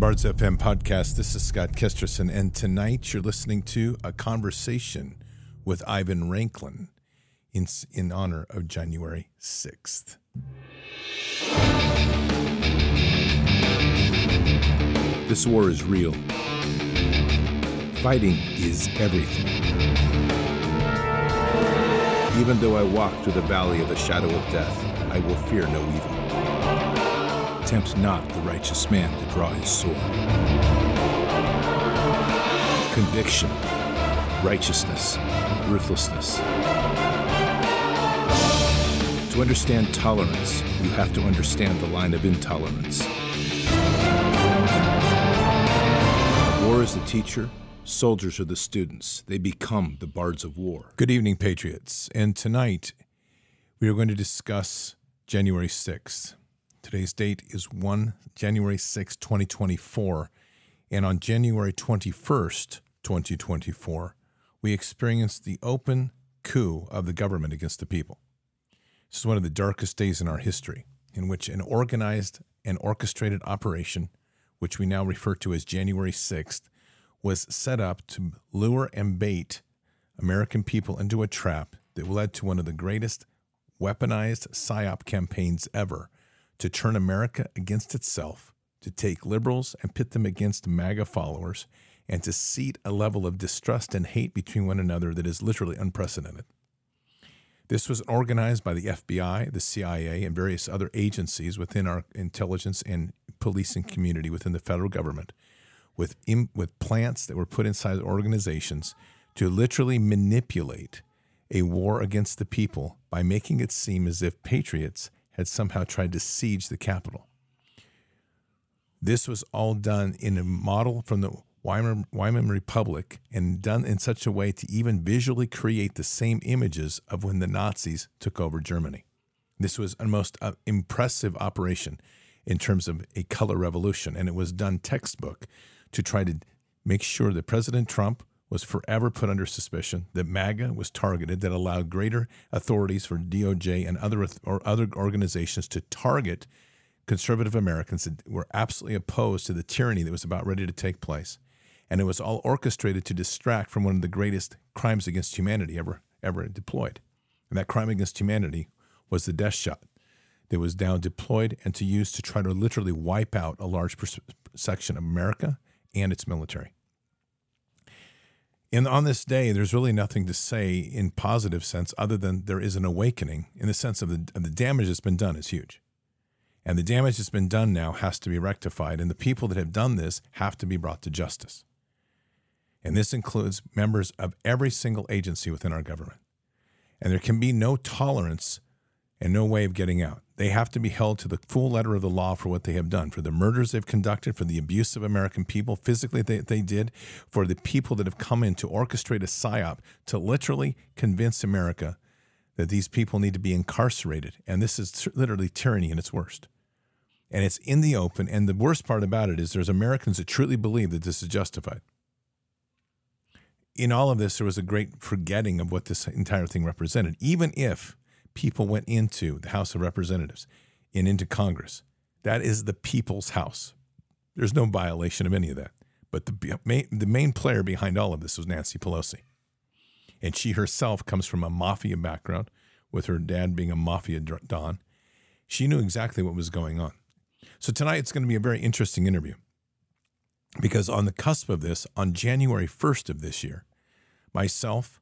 Bards FM podcast. This is Scott Kesterson, and tonight you're listening to a conversation with Ivan Raiklin in, in honor of January 6th. This war is real. Fighting is everything. Even though I walk through the valley of the shadow of death, I will fear no evil. Tempt not the righteous man to draw his sword. Conviction, righteousness, ruthlessness. To understand tolerance, you have to understand the line of intolerance. War is the teacher, soldiers are the students. They become the bards of war. Good evening, Patriots. And tonight, we are going to discuss January 6th. Today's date is 1 January 6, 2024. And on January 21st, 2024, we experienced the open coup of the government against the people. This is one of the darkest days in our history, in which an organized and orchestrated operation, which we now refer to as January 6th, was set up to lure and bait American people into a trap that led to one of the greatest weaponized PSYOP campaigns ever to turn America against itself, to take liberals and pit them against MAGA followers, and to seat a level of distrust and hate between one another that is literally unprecedented. This was organized by the FBI, the CIA, and various other agencies within our intelligence and policing community within the federal government, with, with plants that were put inside organizations to literally manipulate a war against the people by making it seem as if patriots had somehow tried to siege the Capitol. This was all done in a model from the Weimar, Weimar Republic and done in such a way to even visually create the same images of when the Nazis took over Germany. This was a most uh, impressive operation in terms of a color revolution, and it was done textbook to try to make sure that President Trump was forever put under suspicion, that MAGA was targeted, that allowed greater authorities for DOJ and other or other organizations to target conservative Americans that were absolutely opposed to the tyranny that was about ready to take place. And it was all orchestrated to distract from one of the greatest crimes against humanity ever ever deployed. And that crime against humanity was the death shot that was now deployed and to use to try to literally wipe out a large section of America and its military. And on this day, there's really nothing to say in positive sense other than there is an awakening in the sense of the, of the damage that's been done is huge. And the damage that's been done now has to be rectified. And the people that have done this have to be brought to justice. And this includes members of every single agency within our government. And there can be no tolerance and no way of getting out. They have to be held to the full letter of the law for what they have done, for the murders they've conducted, for the abuse of American people physically that they did, for the people that have come in to orchestrate a psyop to literally convince America that these people need to be incarcerated. And this is literally tyranny in its worst. And it's in the open. And the worst part about it is there's Americans that truly believe that this is justified. In all of this, there was a great forgetting of what this entire thing represented. Even if people went into the House of Representatives and into Congress. That is the people's house. There's no violation of any of that. But the main, the main player behind all of this was Nancy Pelosi. And she herself comes from a mafia background, with her dad being a mafia don. She knew exactly what was going on. So tonight it's going to be a very interesting interview because on the cusp of this, on January 1st of this year, myself,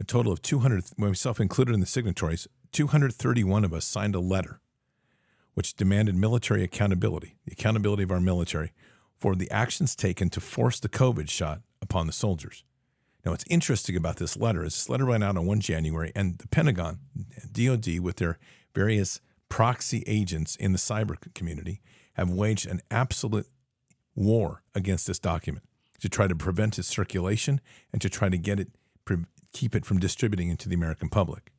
a total of 200, myself included in the signatories, 231 of us signed a letter which demanded military accountability, the accountability of our military, for the actions taken to force the COVID shot upon the soldiers. Now, what's interesting about this letter is this letter went out on 1 January, and the Pentagon, DoD, with their various proxy agents in the cyber community, have waged an absolute war against this document to try to prevent its circulation and to try to get it, keep it from distributing into the American public.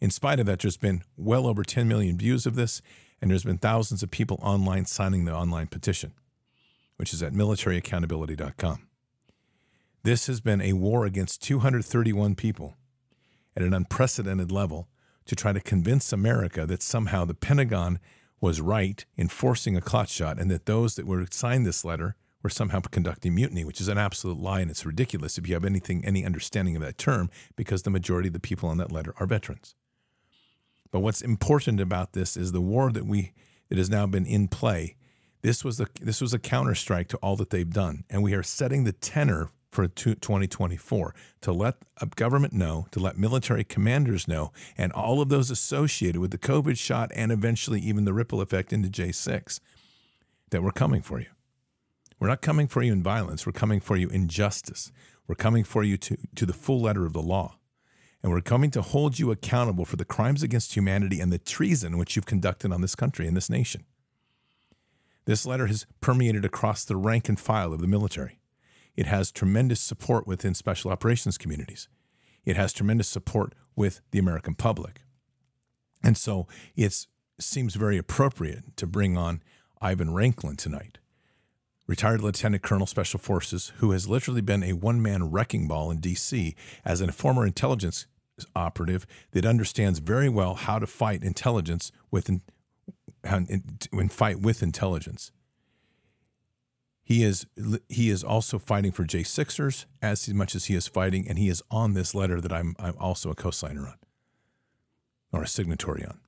In spite of that, there's been well over 10 million views of this, and there's been thousands of people online signing the online petition, which is at militaryaccountability.com. This has been a war against 231 people at an unprecedented level to try to convince America that somehow the Pentagon was right in forcing a clot shot and that those that were signed this letter were somehow conducting mutiny, which is an absolute lie and it's ridiculous if you have anything, any understanding of that term, because the majority of the people on that letter are veterans. But what's important about this is the war that we that has now been in play. This was a this was a counterstrike to all that they've done, and we are setting the tenor for 2024 to let a government know, to let military commanders know, and all of those associated with the COVID shot and eventually even the ripple effect into J6 that we're coming for you. We're not coming for you in violence. We're coming for you in justice. We're coming for you to, to the full letter of the law. And we're coming to hold you accountable for the crimes against humanity and the treason which you've conducted on this country and this nation. This letter has permeated across the rank and file of the military. It has tremendous support within special operations communities. It has tremendous support with the American public. And so it seems very appropriate to bring on Ivan Raiklin tonight retired Lieutenant Colonel Special Forces, who has literally been a one man wrecking ball in D.C. as a former intelligence operative that understands very well how to fight intelligence with and fight with intelligence. He is he is also fighting for J Sixers as much as he is fighting, and he is on this letter that I'm I'm also a co-signer on or a signatory on.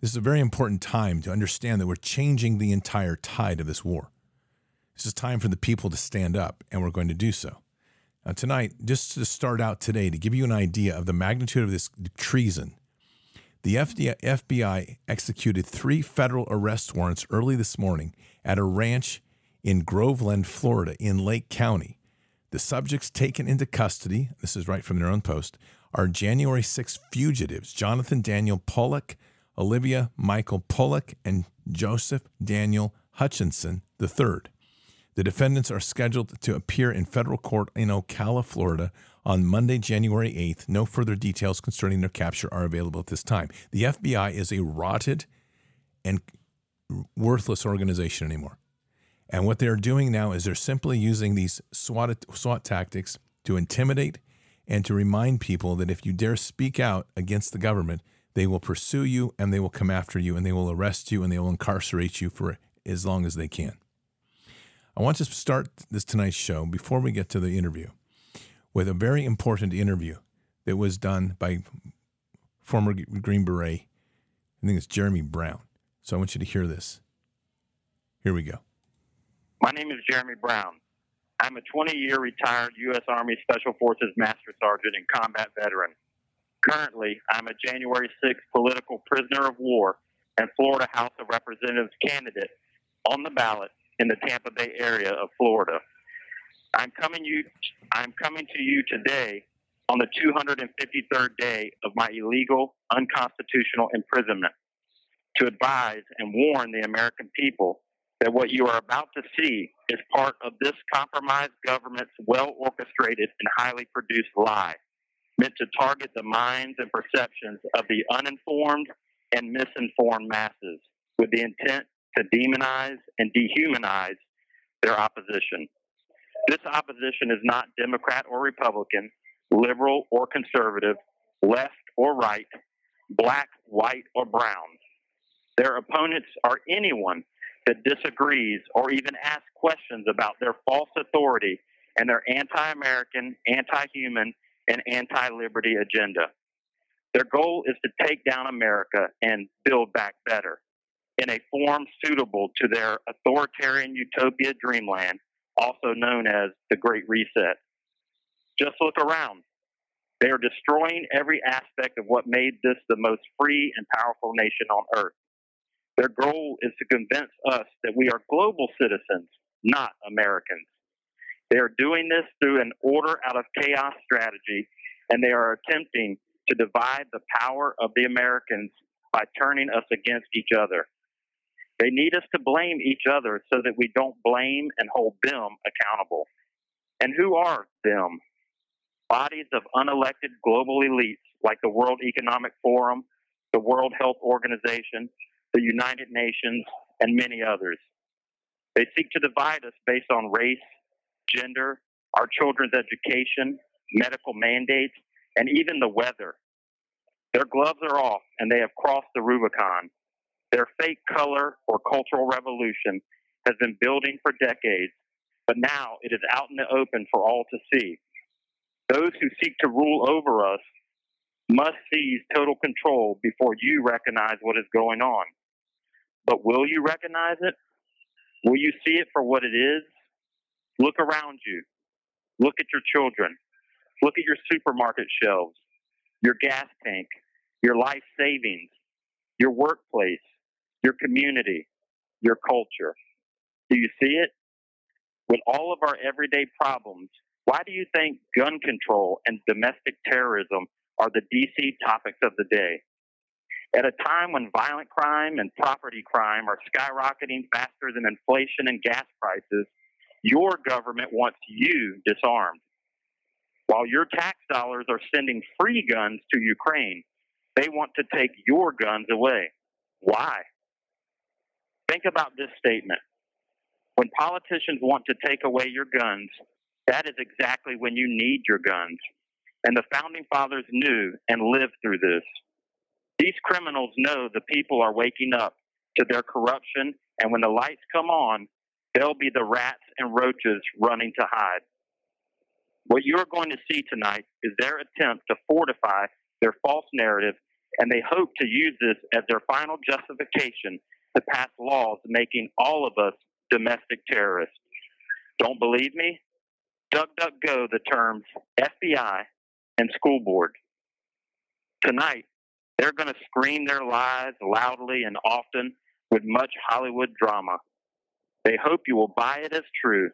This is a very important time to understand that we're changing the entire tide of this war. This is time for the people to stand up, and we're going to do so. Now, tonight, just to start out today, to give you an idea of the magnitude of this treason, the FBI executed three federal arrest warrants early this morning at a ranch in Groveland, Florida, in Lake County. The subjects taken into custody, this is right from their own post, are January 6 fugitives Jonathan Daniel Pollock, Olivia Michael Pollock, and Joseph Daniel Hutchinson III. The defendants are scheduled to appear in federal court in Ocala, Florida on Monday, January 8th. No further details concerning their capture are available at this time. The FBI is a rotted and worthless organization anymore. And what they're doing now is they're simply using these SWAT, SWAT tactics to intimidate and to remind people that if you dare speak out against the government, they will pursue you and they will come after you and they will arrest you and they will incarcerate you for as long as they can. I want to start this tonight's show before we get to the interview with a very important interview that was done by former Green Beret. I think it's Jeremy Brown. So I want you to hear this. Here we go. My name is Jeremy Brown. I'm a 20 year retired U.S. Army Special Forces Master Sergeant and combat veteran. Currently, I'm a January 6th political prisoner of war and Florida House of Representatives candidate on the ballot in the Tampa Bay area of Florida. I'm coming you I'm coming to you today on the 253rd day of my illegal, unconstitutional imprisonment to advise and warn the American people that what you are about to see is part of this compromised government's well orchestrated and highly produced lie meant to target the minds and perceptions of the uninformed and misinformed masses with the intent to demonize and dehumanize their opposition. This opposition is not Democrat or Republican, liberal or conservative, left or right, black, white, or brown. Their opponents are anyone that disagrees or even asks questions about their false authority and their anti American, anti human, and anti liberty agenda. Their goal is to take down America and build back better in a form suitable to their authoritarian utopia dreamland, also known as the Great Reset. Just look around. They are destroying every aspect of what made this the most free and powerful nation on earth. Their goal is to convince us that we are global citizens, not Americans. They are doing this through an order out of chaos strategy, and they are attempting to divide the power of the Americans by turning us against each other. They need us to blame each other so that we don't blame and hold them accountable. And who are them? Bodies of unelected global elites like the World Economic Forum, the World Health Organization, the United Nations, and many others. They seek to divide us based on race, gender, our children's education, medical mandates, and even the weather. Their gloves are off and they have crossed the Rubicon. Their fake color or cultural revolution has been building for decades, but now it is out in the open for all to see. Those who seek to rule over us must seize total control before you recognize what is going on. But will you recognize it? Will you see it for what it is? Look around you. Look at your children. Look at your supermarket shelves, your gas tank, your life savings, your workplace, your community, your culture. Do you see it? With all of our everyday problems, why do you think gun control and domestic terrorism are the DC topics of the day? At a time when violent crime and property crime are skyrocketing faster than inflation and gas prices, your government wants you disarmed. While your tax dollars are sending free guns to Ukraine, they want to take your guns away. Why? Think about this statement. When politicians want to take away your guns, that is exactly when you need your guns. And the founding fathers knew and lived through this. These criminals know the people are waking up to their corruption, and when the lights come on, they'll be the rats and roaches running to hide. What you're going to see tonight is their attempt to fortify their false narrative, and they hope to use this as their final justification to pass laws making all of us domestic terrorists. Don't believe me? DuckDuckGo the terms FBI and school board. Tonight, they're going to scream their lies loudly and often with much Hollywood drama. They hope you will buy it as true.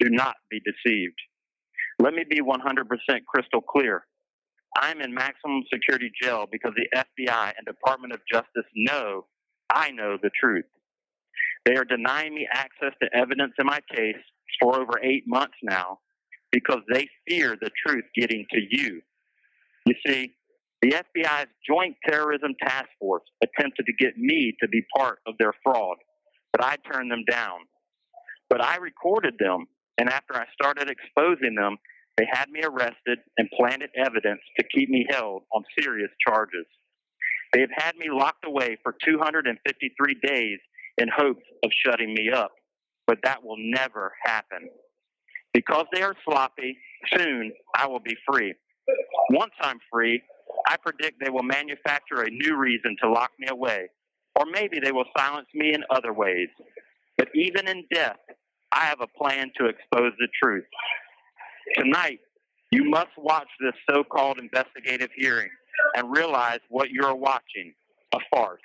Do not be deceived. Let me be 100% crystal clear. I'm in maximum security jail because the FBI and Department of Justice know I know the truth. They are denying me access to evidence in my case for over eight months now because they fear the truth getting to you. You see, the FBI's Joint Terrorism Task Force attempted to get me to be part of their fraud, but I turned them down. But I recorded them, and after I started exposing them, they had me arrested and planted evidence to keep me held on serious charges. They have had me locked away for 253 days in hopes of shutting me up, but that will never happen. Because they are sloppy, soon I will be free. Once I'm free, I predict they will manufacture a new reason to lock me away, or maybe they will silence me in other ways. But even in death, I have a plan to expose the truth. Tonight, you must watch this so called investigative hearing and realize what you are watching a farce.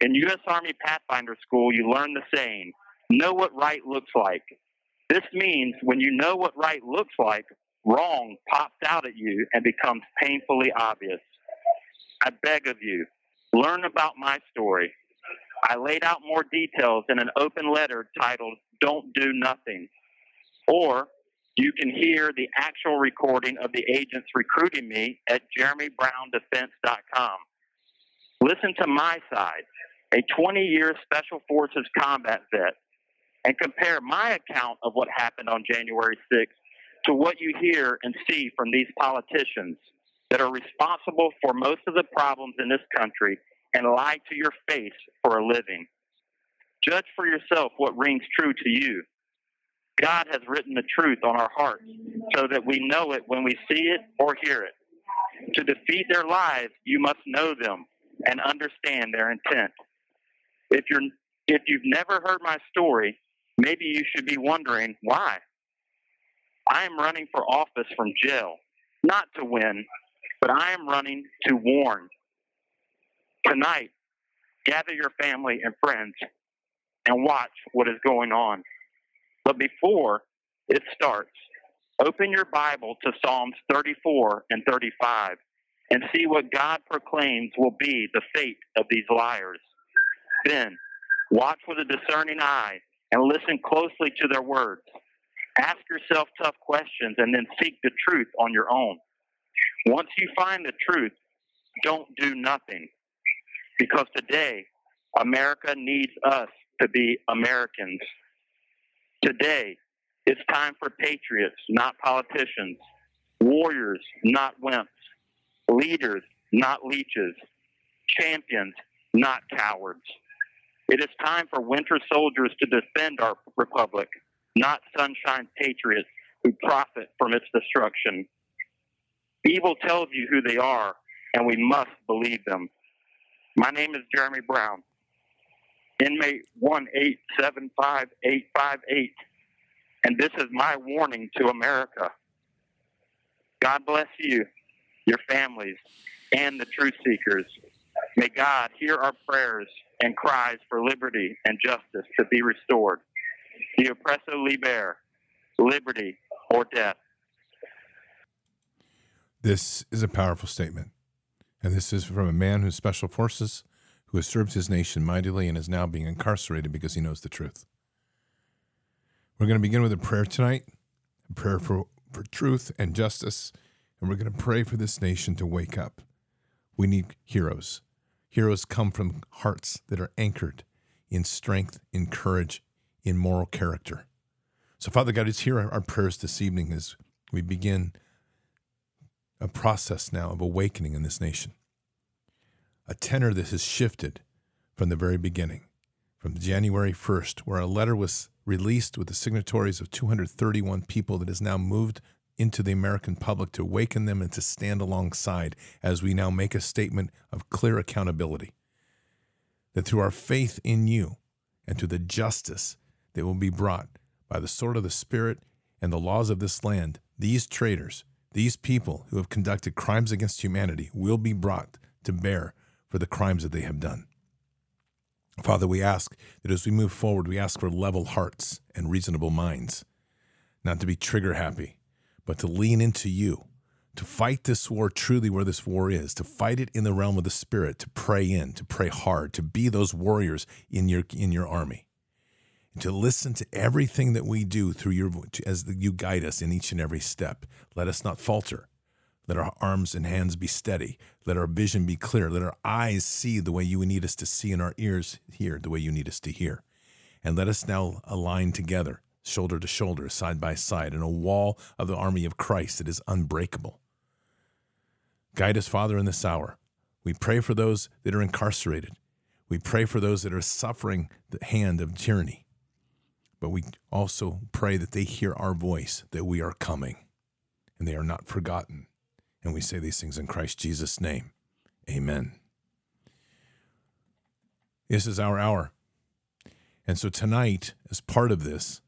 In U.S. Army Pathfinder School, you learn the saying, know what right looks like. This means when you know what right looks like, wrong pops out at you and becomes painfully obvious. I beg of you, learn about my story. I laid out more details in an open letter titled Don't Do Nothing. Or you can hear the actual recording of the agents recruiting me at jeremybrowndefense.com. Listen to my side, a 20 year Special Forces combat vet, and compare my account of what happened on January 6th to what you hear and see from these politicians that are responsible for most of the problems in this country and lie to your face for a living. Judge for yourself what rings true to you. God has written the truth on our hearts so that we know it when we see it or hear it. To defeat their lies, you must know them and understand their intent. If you're if you've never heard my story, maybe you should be wondering why. I am running for office from jail, not to win, but I am running to warn. Tonight, gather your family and friends and watch what is going on. But before it starts, open your Bible to Psalms 34 and 35 and see what God proclaims will be the fate of these liars. Then, watch with a discerning eye and listen closely to their words. Ask yourself tough questions and then seek the truth on your own. Once you find the truth, don't do nothing. Because today, America needs us to be Americans. Today, it's time for patriots, not politicians, warriors, not wimps, leaders, not leeches, champions, not cowards. It is time for winter soldiers to defend our republic, not sunshine patriots who profit from its destruction. Evil tells you who they are, and we must believe them. My name is Jeremy Brown, inmate 1875858, and this is my warning to America. God bless you, your families, and the truth seekers. May God hear our prayers and cries for liberty and justice to be restored. The oppresso liber, liberty or death. This is a powerful statement. And this is from a man who's special forces, who has served his nation mightily and is now being incarcerated because he knows the truth. We're going to begin with a prayer tonight, a prayer for, for truth and justice, and we're going to pray for this nation to wake up. We need heroes. Heroes come from hearts that are anchored in strength, in courage, in moral character. So, Father God, it's here our prayers this evening as we begin a process now of awakening in this nation. A tenor that has shifted from the very beginning, from January 1st, where a letter was released with the signatories of 231 people that has now moved into the American public to awaken them and to stand alongside as we now make a statement of clear accountability. That through our faith in you and to the justice that will be brought by the sword of the Spirit and the laws of this land, these traitors, these people who have conducted crimes against humanity, will be brought to bear for the crimes that they have done. Father, we ask that as we move forward, we ask for level hearts and reasonable minds, not to be trigger happy, but to lean into you, to fight this war truly where this war is, to fight it in the realm of the spirit, to pray in, to pray hard, to be those warriors in your in your army. And to listen to everything that we do through your as you guide us in each and every step. Let us not falter. Let our arms and hands be steady. Let our vision be clear. Let our eyes see the way you need us to see and our ears hear the way you need us to hear. And let us now align together shoulder to shoulder, side by side, in a wall of the army of Christ that is unbreakable. Guide us, Father, in this hour. We pray for those that are incarcerated. We pray for those that are suffering the hand of tyranny. But we also pray that they hear our voice, that we are coming, and they are not forgotten. And we say these things in Christ Jesus' name. Amen. This is our hour. And so tonight, as part of this,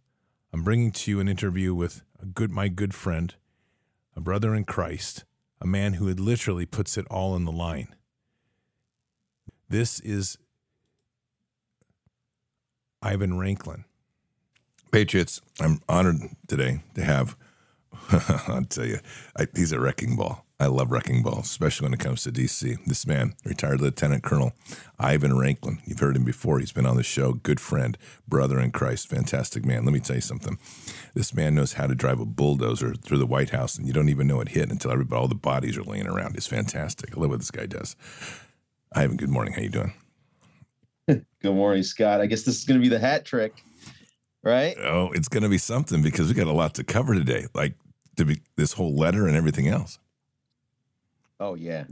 I'm bringing to you an interview with a good, my good friend, a brother in Christ, a man who literally puts it all in the line. This is Ivan Raiklin. Patriots, I'm honored today to have, I'll tell you, I, he's a wrecking ball. I love wrecking balls, especially when it comes to DC. This man, retired Lieutenant Colonel Ivan Raiklin, you've heard him before. He's been on the show, good friend, brother in Christ, fantastic man. Let me tell you something. This man knows how to drive a bulldozer through the White House, and you don't even know it hit until everybody, all the bodies are laying around. It's fantastic. I love what this guy does. Ivan, good morning. How you doing? good morning, Scott. I guess this is going to be the hat trick, right? Oh, it's going to be something because we got a lot to cover today, like to be this whole letter and everything else. Oh yeah.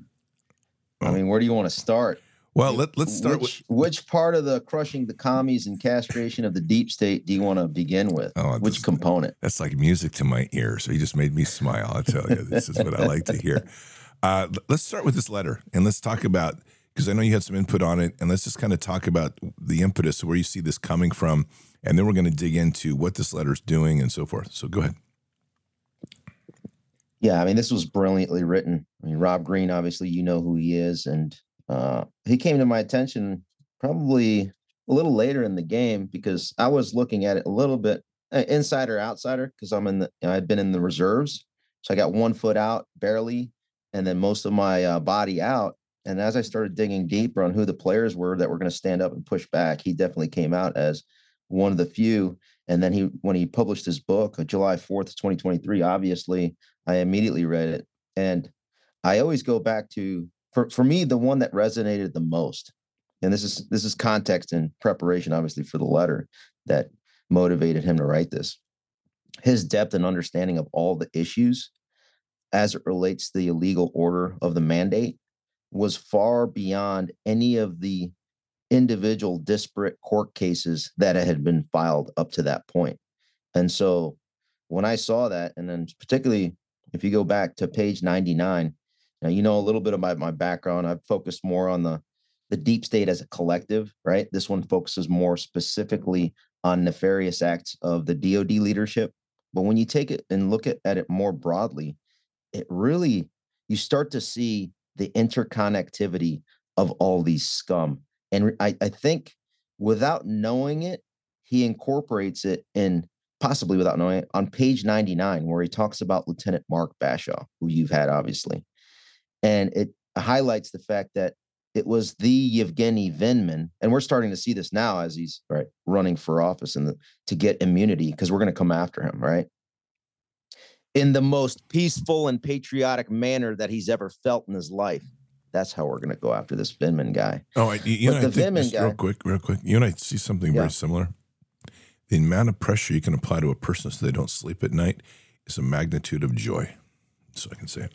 I mean, where do you want to start? Well, let, let's start which, with which part of the crushing the commies and castration of the deep state do you want to begin with? Oh, which component? That's like music to my ears. So you just made me smile. I tell you, this is what I like to hear. Uh, let's start with this letter and let's talk about because I know you had some input on it, and let's just kind of talk about the impetus where you see this coming from, and then we're going to dig into what this letter is doing and so forth. So go ahead. Yeah, I mean, this was brilliantly written. I mean, Rob Green, obviously, you know who he is, and uh, he came to my attention probably a little later in the game because I was looking at it a little bit uh, insider outsider because I'm in the you know, I've been in the reserves, so I got one foot out barely, and then most of my uh, body out. And as I started digging deeper on who the players were that were going to stand up and push back, he definitely came out as one of the few. And then he, when he published his book, uh, July 4th, 2023, obviously, I immediately read it. And I always go back to, for, for me, the one that resonated the most. And this is this is context and preparation, obviously, for the letter that motivated him to write this. His depth and understanding of all the issues as it relates to the illegal order of the mandate was far beyond any of the individual disparate court cases that had been filed up to that point. And so when I saw that, and then particularly if you go back to page 99, now you know a little bit about my background. I've focused more on the the deep state as a collective, right? This one focuses more specifically on nefarious acts of the DoD leadership. But when you take it and look at, at it more broadly, it really you start to see the interconnectivity of all these scum. And I, I think without knowing it, he incorporates it in possibly without knowing it on page 99, where he talks about Lieutenant Mark Bashaw, who you've had obviously. And it highlights the fact that it was the Yevgeny Vindman, and we're starting to see this now as he's right running for office and to get immunity because we're going to come after him, right? In the most peaceful and patriotic manner that he's ever felt in his life. That's how we're going to go after this Vindman guy. Oh, I, you but know, the I Vindman guy, real quick, real quick. You and I see something yeah. very similar. The amount of pressure you can apply to a person so they don't sleep at night is a magnitude of joy. So I can say it.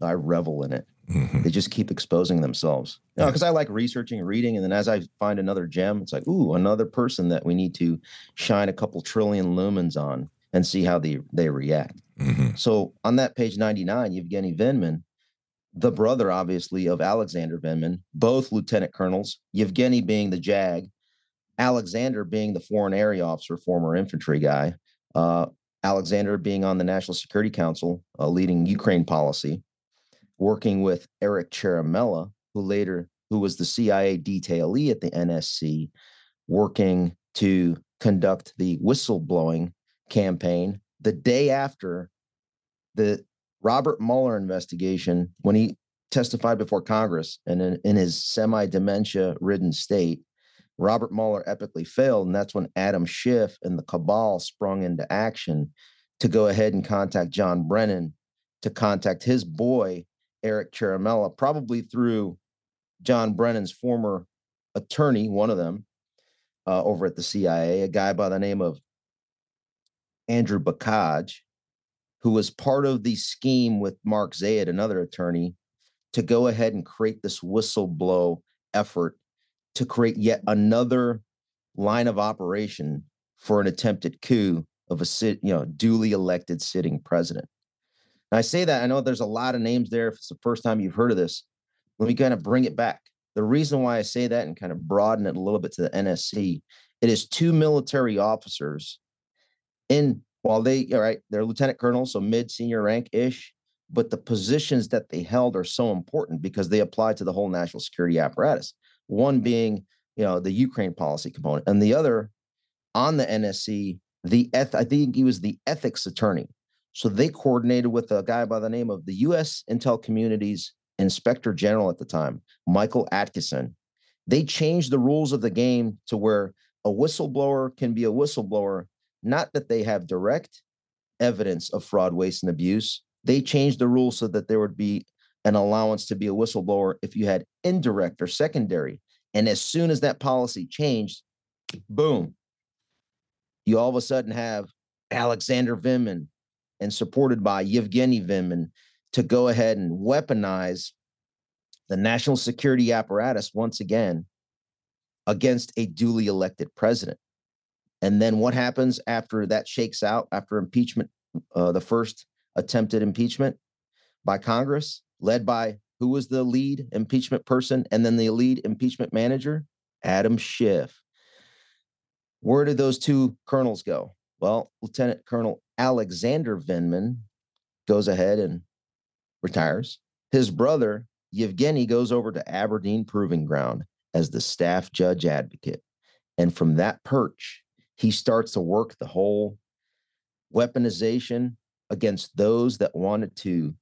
I revel in it. Mm-hmm. They just keep exposing themselves. Because I like researching and reading, and then as I find another gem, it's like, ooh, another person that we need to shine a couple trillion lumens on and see how they they react. Mm-hmm. So on that page 99, Yevgeny Vindman, the brother, obviously, of Alexander Vindman, both lieutenant colonels, Yevgeny being the JAG, Alexander being the foreign area officer, former infantry guy, uh, Alexander being on the National Security Council, uh, leading Ukraine policy, working with Eric Ciaramella, who later who was the CIA detailee at the NSC, working to conduct the whistleblowing campaign the day after the Robert Mueller investigation, when he testified before Congress and in, in his semi dementia ridden state, Robert Mueller epically failed. And that's when Adam Schiff and the cabal sprung into action to go ahead and contact John Brennan to contact his boy, Eric Ciaramella, probably through John Brennan's former attorney, one of them, uh, over at the CIA, a guy by the name of Andrew Bakaj, who was part of the scheme with Mark Zaid, another attorney, to go ahead and create this whistleblow effort to create yet another line of operation for an attempted coup of a sit, you know, duly elected sitting president. I say that I know there's a lot of names there. If it's the first time you've heard of this, let me kind of bring it back. The reason why I say that and kind of broaden it a little bit to the NSC, it is two military officers in while they all right, they're lieutenant colonel, so mid senior rank ish, but the positions that they held are so important because they apply to the whole national security apparatus. One being, you know, the Ukraine policy component, and the other on the NSC, the eth- I think he was the ethics attorney. So they coordinated with a guy by the name of the U.S. Intel Community's Inspector General at the time, Michael Atkinson. They changed the rules of the game to where a whistleblower can be a whistleblower, not that they have direct evidence of fraud, waste, and abuse. They changed the rules so that there would be an allowance to be a whistleblower if you had indirect or secondary. And as soon as that policy changed, boom, you all of a sudden have Alexander Vindman, and supported by Yevgeny Vindman to go ahead and weaponize the national security apparatus once again against a duly elected president. And then what happens after that shakes out, after impeachment, uh, the first attempted impeachment by Congress, led by who was the lead impeachment person and then the lead impeachment manager? Adam Schiff. Where did those two colonels go? Well, Lieutenant Colonel Alexander Vindman goes ahead and retires. His brother, Yevgeny, goes over to Aberdeen Proving Ground as the staff judge advocate. And from that perch, he starts to work the whole weaponization against those that wanted to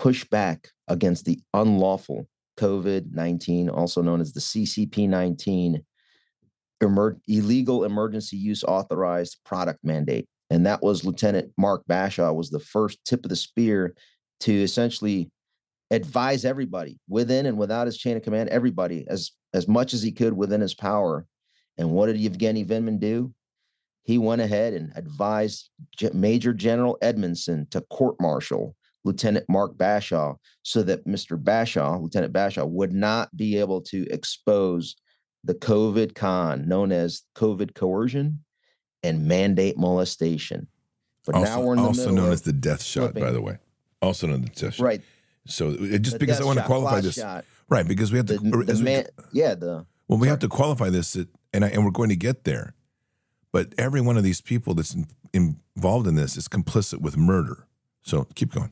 push back against the unlawful COVID 19, also known as the CCP 19 emer- illegal emergency use authorized product mandate. And that was Lieutenant Mark Bashaw was the first tip of the spear to essentially advise everybody within and without his chain of command, everybody as as much as he could within his power. And what did Yevgeny Vindman do? He went ahead and advised Major General Edmondson to court martial Lieutenant Mark Bashaw so that Mr. Bashaw, Lieutenant Bashaw, would not be able to expose the COVID con known as COVID coercion and mandate molestation. But also, now we're in the also known as the death shot, flipping. by the way. Also known as the death shot. Right. So it, just the because I want to qualify this, shot. right? Because we have to, the, the man, we, yeah, the well, we sorry. have to qualify this, and I, and we're going to get there. But every one of these people that's in, involved in this is complicit with murder. So keep going.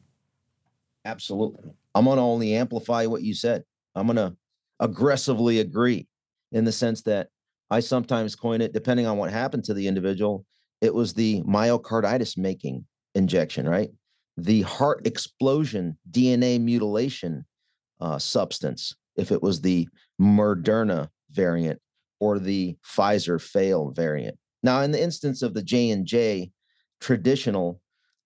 Absolutely. I'm going to only amplify what you said. I'm going to aggressively agree in the sense that I sometimes coin it, depending on what happened to the individual, it was the myocarditis making injection, right? The heart explosion DNA mutilation uh, substance, if it was the Moderna variant or the Pfizer fail variant. Now, in the instance of the J and J traditional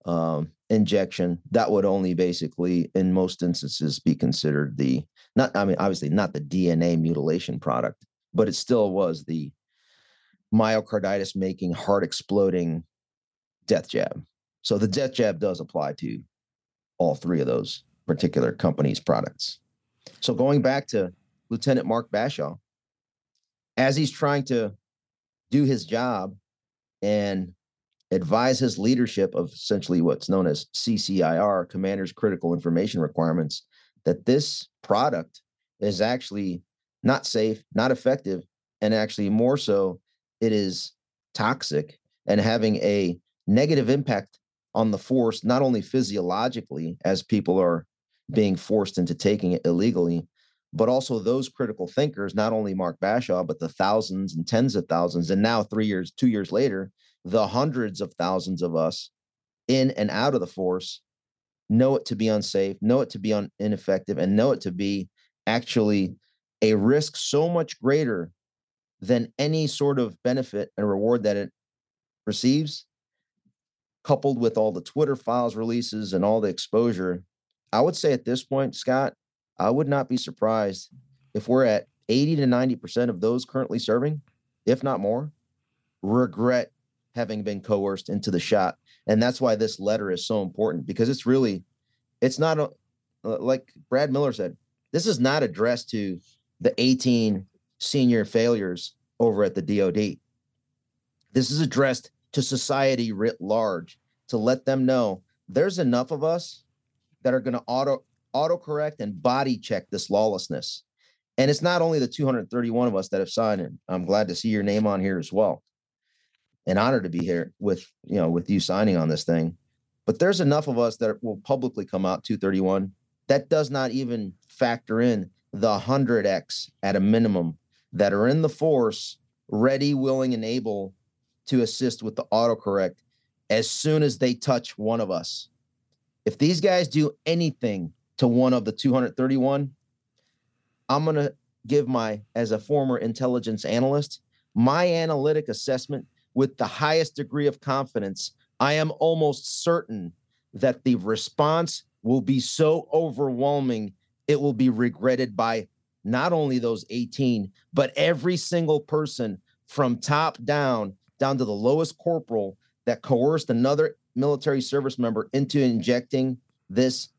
um, injection, that would only basically, in most instances, be considered the not. I mean, obviously not the DNA mutilation product, but it still was the myocarditis making, heart exploding death jab. So the death jab does apply to all three of those particular companies' products. So going back to Lieutenant Mark Bashaw, as he's trying to do his job and advise his leadership of essentially what's known as CCIR, Commander's Critical Information Requirements, that this product is actually not safe, not effective, and actually more so, it is toxic and having a negative impact on the force, not only physiologically, as people are being forced into taking it illegally, but also those critical thinkers, not only Mark Bashaw, but the thousands and tens of thousands, and now three years, two years later, the hundreds of thousands of us in and out of the force know it to be unsafe, know it to be un- ineffective, and know it to be actually a risk so much greater than any sort of benefit and reward that it receives, coupled with all the Twitter files releases and all the exposure. I would say at this point, Scott, I would not be surprised if we're at 80 to 90% of those currently serving, if not more, regret having been coerced into the shot. And that's why this letter is so important because it's really, it's not a, uh, like Brad Miller said, this is not addressed to the 18 senior failures over at the DOD. This is addressed to society writ large to let them know there's enough of us that are going to auto autocorrect and body check this lawlessness. And it's not only the 231 of us that have signed it. I'm glad to see your name on here as well. An honor to be here with you know with you signing on this thing. But there's enough of us that will publicly come out 231. That does not even factor in the 100x at a minimum that are in the force, ready, willing, and able to assist with the autocorrect as soon as they touch one of us. If these guys do anything to one of the 231, I'm going to give my, as a former intelligence analyst, my analytic assessment with the highest degree of confidence. I am almost certain that the response will be so overwhelming, it will be regretted by not only those 18, but every single person from top down, down to the lowest corporal that coerced another military service member into injecting this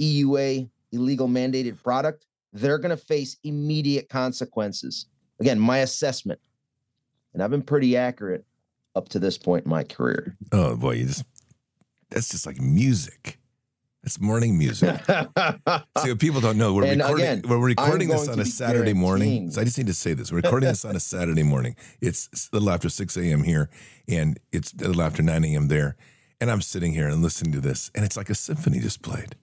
EUA illegal mandated product, they're going to face immediate consequences. Again, my assessment, and I've been pretty accurate up to this point in my career. Oh boy, you just that's just like music. It's morning music. See, what people don't know, we're and recording, again, we're recording this on a Saturday morning. So I just need to say this. We're recording this on a Saturday morning. It's a little after 6 a.m. here, and it's a little after 9 a.m. there. And I'm sitting here and listening to this, and it's like a symphony just played.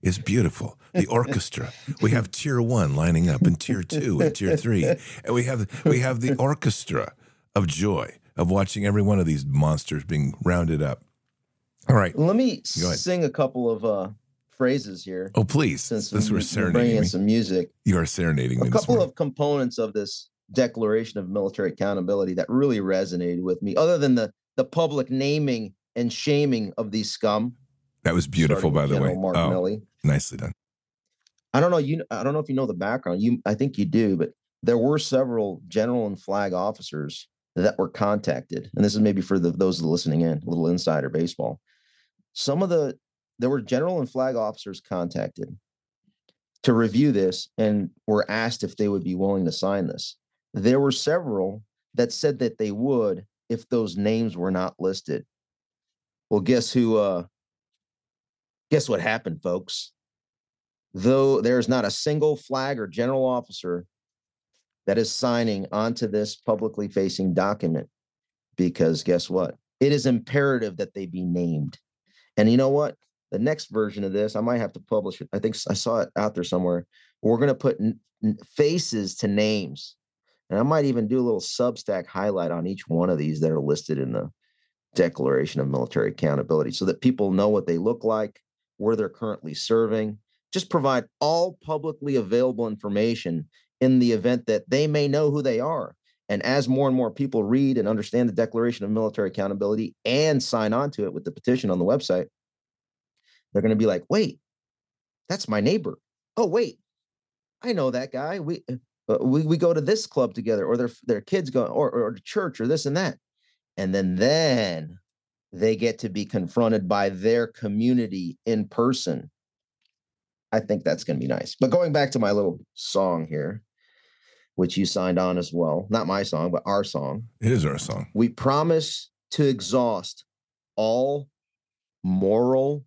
It's beautiful. The orchestra. we have tier one lining up, and tier two, and tier three, and we have we have the orchestra of joy of watching every one of these monsters being rounded up. All right. Let me sing a couple of uh, phrases here. Oh, please. Since this we're serenading me. some music. You are serenading a me. A couple of components of this declaration of military accountability that really resonated with me, other than the the public naming and shaming of these scum. That was beautiful, by the way. Mark oh, Milley. Nicely done. I don't know you. I don't know if you know the background. You, I think you do, but there were several general and flag officers that were contacted, and this is maybe for the, those listening in, a little insider baseball. Some of the there were general and flag officers contacted to review this and were asked if they would be willing to sign this. There were several that said that they would if those names were not listed. Well, guess who uh guess what happened, folks? Though there's not a single flag or general officer that is signing onto this publicly facing document because guess what? It is imperative that they be named. And you know what? The next version of this, I might have to publish it. I think I saw it out there somewhere. We're going to put n- faces to names. And I might even do a little Substack highlight on each one of these that are listed in the Declaration of Military Accountability so that people know what they look like, where they're currently serving. Just provide all publicly available information in the event that they may know who they are. And as more and more people read and understand the Declaration of Military Accountability and sign on to it with the petition on the website, they're going to be like, wait, that's my neighbor. Oh, wait, I know that guy. We, uh, we, we go to this club together, or their, their kids go, or, or to church, or this and that. And then, then they get to be confronted by their community in person. I think that's going to be nice. But going back to my little song here, which you signed on as well, not my song, but our song. It is our song. We promise to exhaust all moral,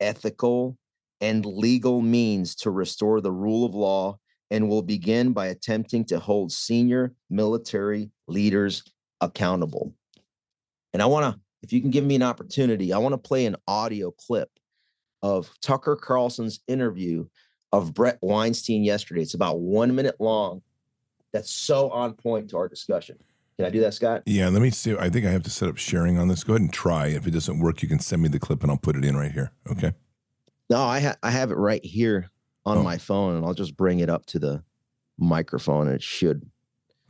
ethical, and legal means to restore the rule of law and will begin by attempting to hold senior military leaders accountable. And I want to, if you can give me an opportunity, I want to play an audio clip of Tucker Carlson's interview of Bret Weinstein yesterday. It's about one minute long. That's so on point to our discussion. Can I do that, Scott? Yeah, let me see. I think I have to set up sharing on this. Go ahead and try. If it doesn't work, you can send me the clip and I'll put it in right here. Okay. No, I ha- I have it right here on Oh. my phone, and I'll just bring it up to the microphone, and it should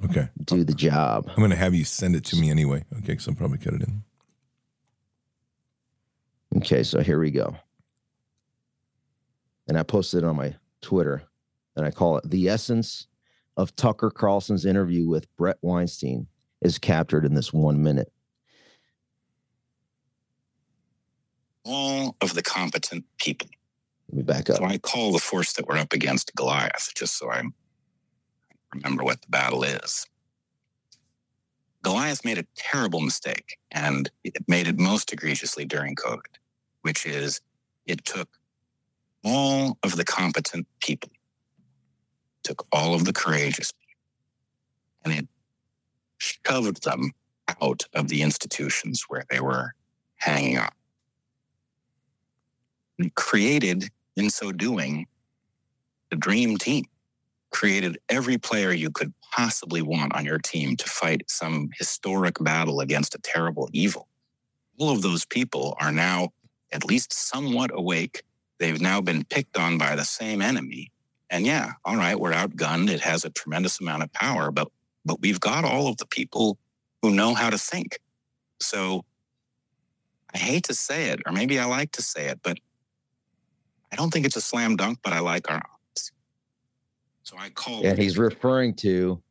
Okay. do the job. I'm going to have you send it to me anyway. Okay. Because I'll probably cut it in. Okay, so here we go. And I posted it on my Twitter, and I call it the essence of Tucker Carlson's interview with Bret Weinstein is captured in this one minute. all of the competent people. Let me back up. So I call the force that we're up against Goliath, just so I remember what the battle is. Goliath made a terrible mistake, and it made it most egregiously during COVID, which is it took all of the competent people, took all of the courageous people, and it shoved them out of the institutions where they were hanging out. And created, in so doing, the dream team. Created every player you could possibly want on your team to fight some historic battle against a terrible evil. All of those people are now at least somewhat awake. They've now been picked on by the same enemy. And yeah, all right, we're outgunned. It has a tremendous amount of power, but but we've got all of the people who know how to think. So I hate to say it, or maybe I like to say it, but I don't think it's a slam dunk, but I like our odds. So I call And he's referring to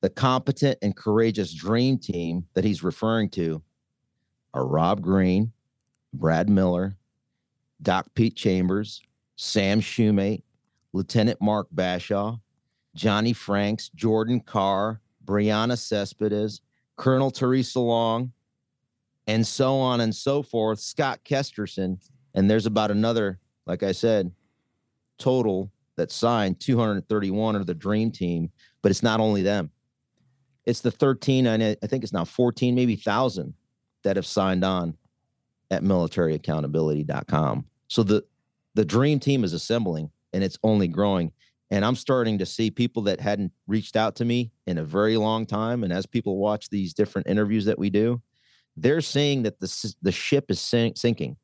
the competent and courageous dream team that he's referring to are Rob Green, Brad Miller, Doc Pete Chambers, Sam Shoemate, Lieutenant Mark Bashaw, Johnny Franks, Jordan Carr, Brianna Cespedes, Colonel Theresa Long, and so on and so forth. Scott Kesterson. And there's about another, like I said, total that signed 231 are the dream team, but it's not only them. It's the 13, and I I think it's now 14, maybe thousand that have signed on at militaryaccountability.com. So the the dream team is assembling and it's only growing. And I'm starting to see people that hadn't reached out to me in a very long time. And as people watch these different interviews that we do, they're seeing that the the ship is sink, sinking.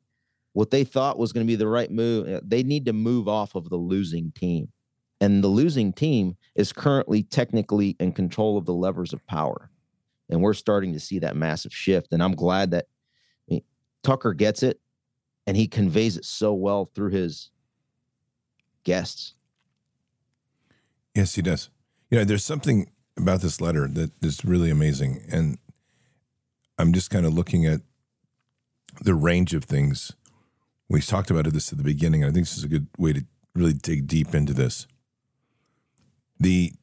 What they thought was going to be the right move, uh, they need to move off of the losing team. And the losing team is currently technically in control of the levers of power. And we're starting to see that massive shift. And I'm glad that I mean, Tucker gets it and he conveys it so well through his guests. Yes, he does. You know, there's something about this letter that is really amazing. And I'm just kind of looking at the range of things We talked about this at the beginning. and I think this is a good way to really dig deep into this. The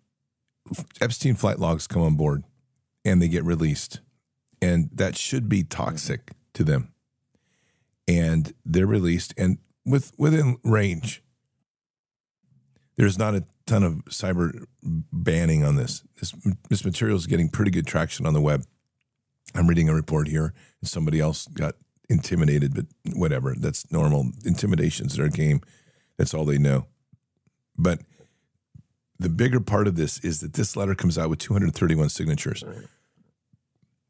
Epstein flight logs come on board and they get released, and that should be mm-hmm. toxic to them. And they're released, and with within range. There's not a ton of cyber banning on this. This, this material is getting pretty good traction on the web. I'm reading a report here, and somebody else got intimidated, but whatever. That's normal. Intimidation's their game. That's all they know. But the bigger part of this is that this letter comes out with 231 signatures.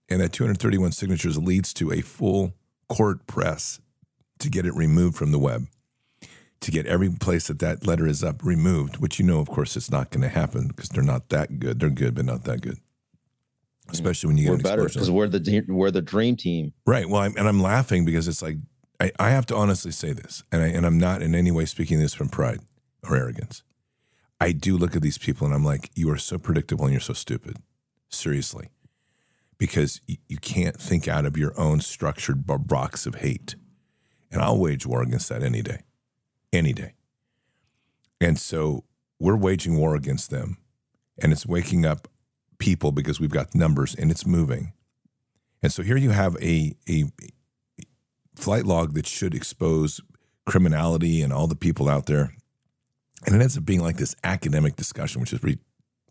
And that 231 signatures leads to a full court press to get it removed from the web, to get every place that that letter is up removed, which you know, of course, it's not going to happen because they're not that good. They're good, but not that good. Especially when you we're get better because we're the we're the dream team. Right. Well, I'm, and I'm laughing because it's like I, I have to honestly say this, and I, and I'm not in any way speaking this from pride or arrogance. I do look at these people and I'm like, you are so predictable and you're so stupid. Seriously. Because you, you can't think out of your own structured box of hate. And I'll wage war against that any day. Any day. And so we're waging war against them. And it's waking up people because we've got numbers and it's moving. And so here you have a, a flight log that should expose criminality and all the people out there and it ends up being like this academic discussion, which is re-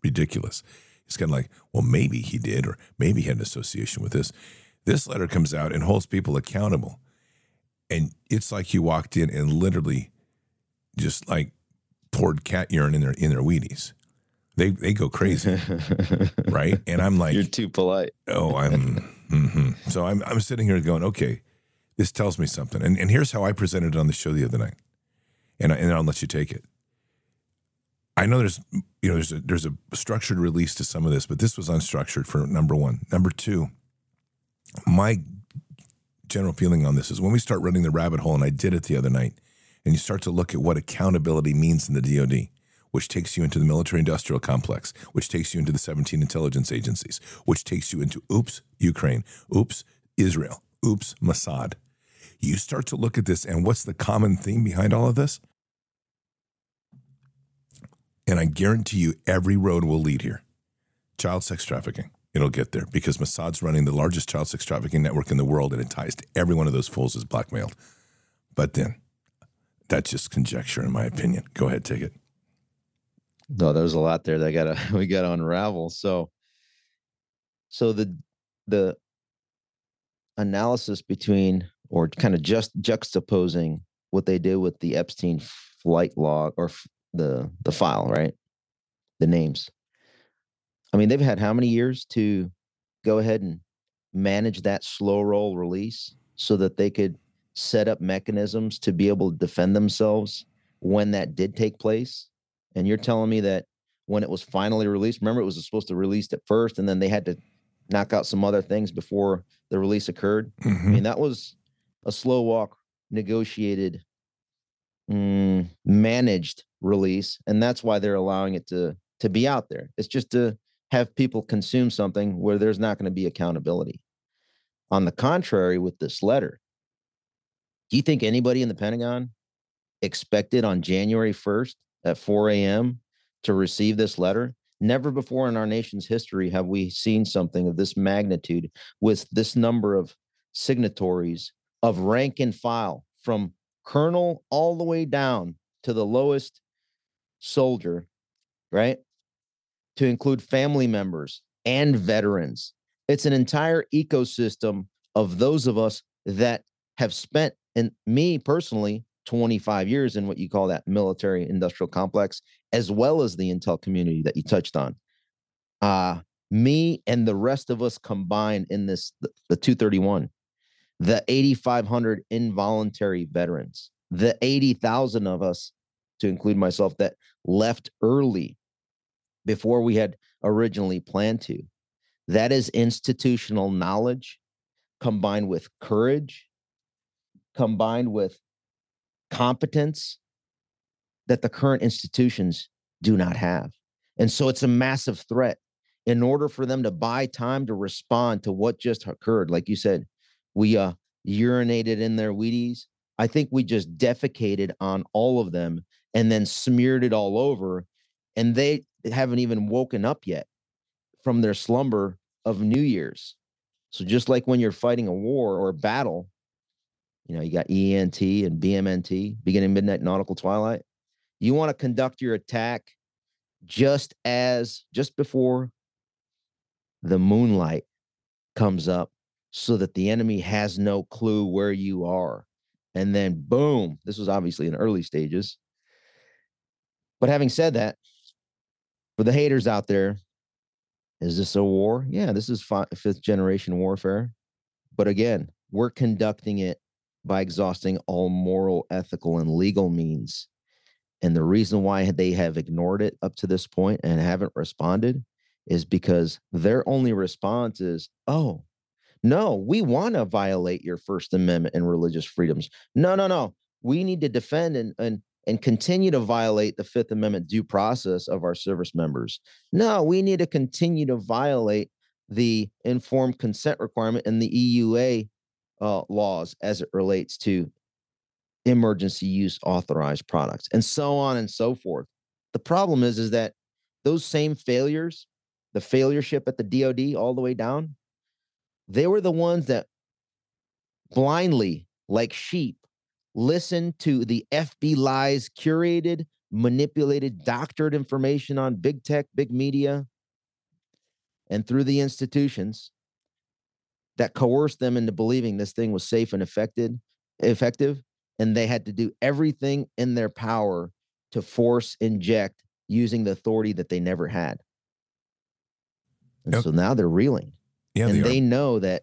ridiculous. It's kind of like, well, maybe he did, or maybe he had an association with this. This letter comes out and holds people accountable. And it's like you walked in and literally just like poured cat urine in their in their Wheaties. They they go crazy, right? And I'm like, you're too polite. Oh, I'm. mm-hmm. So I'm I'm sitting here going, okay, this tells me something. And and here's how I presented it on the show the other night, and I, and I'll let you take it. I know there's you know there's a there's a structured release to some of this, but this was unstructured for number one. Number two, my general feeling on this is when we start running the rabbit hole, and I did it the other night, and you start to look at what accountability means in the DoD, which takes you into the military industrial complex, which takes you into the 17 intelligence agencies, which takes you into oops, Ukraine, oops, Israel, oops, Mossad. You start to look at this, and what's the common theme behind all of this? And I guarantee you, every road will lead here. Child sex trafficking. It'll get there because Mossad's running the largest child sex trafficking network in the world, and it ties to every one of those fools is blackmailed. But then, that's just conjecture, in my opinion. Go ahead, take it. No, there's a lot there that gotta we gotta unravel. So, so the the analysis between or kind of just juxtaposing what they did with the Epstein flight log or the the file, right? The names. I mean, they've had how many years to go ahead and manage that slow roll release so that they could set up mechanisms to be able to defend themselves when that did take place. And you're telling me that when it was finally released, remember it was supposed to release at first and then they had to knock out some other things before the release occurred. Mm-hmm. I mean, that was a slow walk negotiated mm, managed release, and that's why they're allowing it to to be out there. It's just to have people consume something where there's not going to be accountability. On the contrary, with this letter, do you think anybody in the Pentagon expected on January 1st at 4 a.m. to receive this letter? Never before in our nation's history have we seen something of this magnitude with this number of signatories of rank and file from colonel all the way down to the lowest soldier, right? To include family members and veterans. It's an entire ecosystem of those of us that have spent, and me personally, 25 years in what you call that military industrial complex, as well as the intel community that you touched on. Uh, me and the rest of us combined in this, the, the 231 the 8,500 involuntary veterans, the 80,000 of us, to include myself, that left early before we had originally planned to. That is institutional knowledge combined with courage, combined with competence that the current institutions do not have. And so it's a massive threat. In order for them to buy time to respond to what just occurred, like you said, we uh, urinated in their Wheaties. I think we just defecated on all of them and then smeared it all over. And they haven't even woken up yet from their slumber of New Year's. So just like when you're fighting a war or a battle, you know, you got ENT and BMNT, beginning midnight nautical twilight. You want to conduct your attack just as just before the moonlight comes up so that the enemy has no clue where you are. And then boom, this was obviously in early stages. But having said that, for the haters out there, is this a war? Yeah, this is fifth generation warfare. But again, we're conducting it by exhausting all moral, ethical, and legal means. And the reason why they have ignored it up to this point and haven't responded is because their only response is, oh, no, we want to violate your First Amendment and religious freedoms. No, no, no. We need to defend and, and, and continue to violate the Fifth Amendment due process of our service members. No, we need to continue to violate the informed consent requirement and the EUA uh, laws as it relates to emergency use authorized products and so on and so forth. The problem is, is that those same failures, the failureship at the DOD all the way down, they were the ones that blindly, like sheep, listened to the FB lies, curated, manipulated, doctored information on big tech, big media, and through the institutions that coerced them into believing this thing was safe and effective, effective, and they had to do everything in their power to force inject using the authority that they never had. And yep. so now they're reeling. Yeah, and they, they know that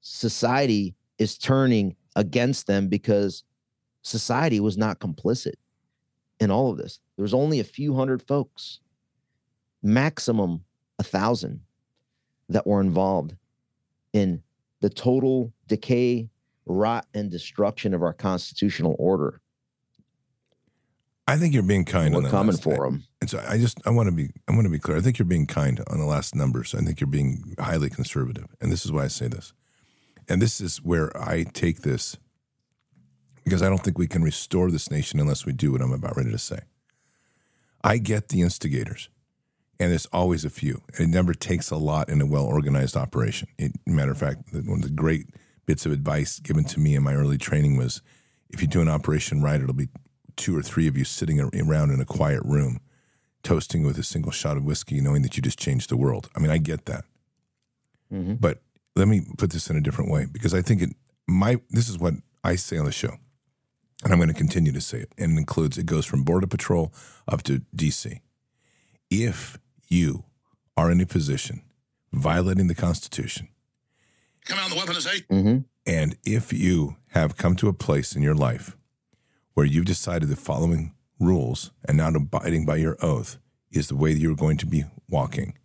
society is turning against them because society was not complicit in all of this. There was only a few hundred folks, maximum a thousand, that were involved in the total decay, rot, and destruction of our constitutional order. I think you're being kind. We're coming for them. And so I just I want to be I want to be clear. I think you're being kind on the last numbers. I think you're being highly conservative, and this is why I say this. And this is where I take this because I don't think we can restore this nation unless we do what I'm about ready to say. I get the instigators, and there's always a few. It never takes a lot in a well organized operation. It, matter of fact, one of the great bits of advice given to me in my early training was if you do an operation right, it'll be two or three of you sitting around in a quiet room, toasting with a single shot of whiskey, knowing that you just changed the world. I mean, I get that. Mm-hmm. But let me put this in a different way because I think it my this is what I say on the show. And I'm going to continue to say it. And it includes it goes from Border Patrol up to DC. If you are in a position violating the Constitution, come out the weapon is mm-hmm. And if you have come to a place in your life where you've decided the following rules and not abiding by your oath is the way that you're going to be walking,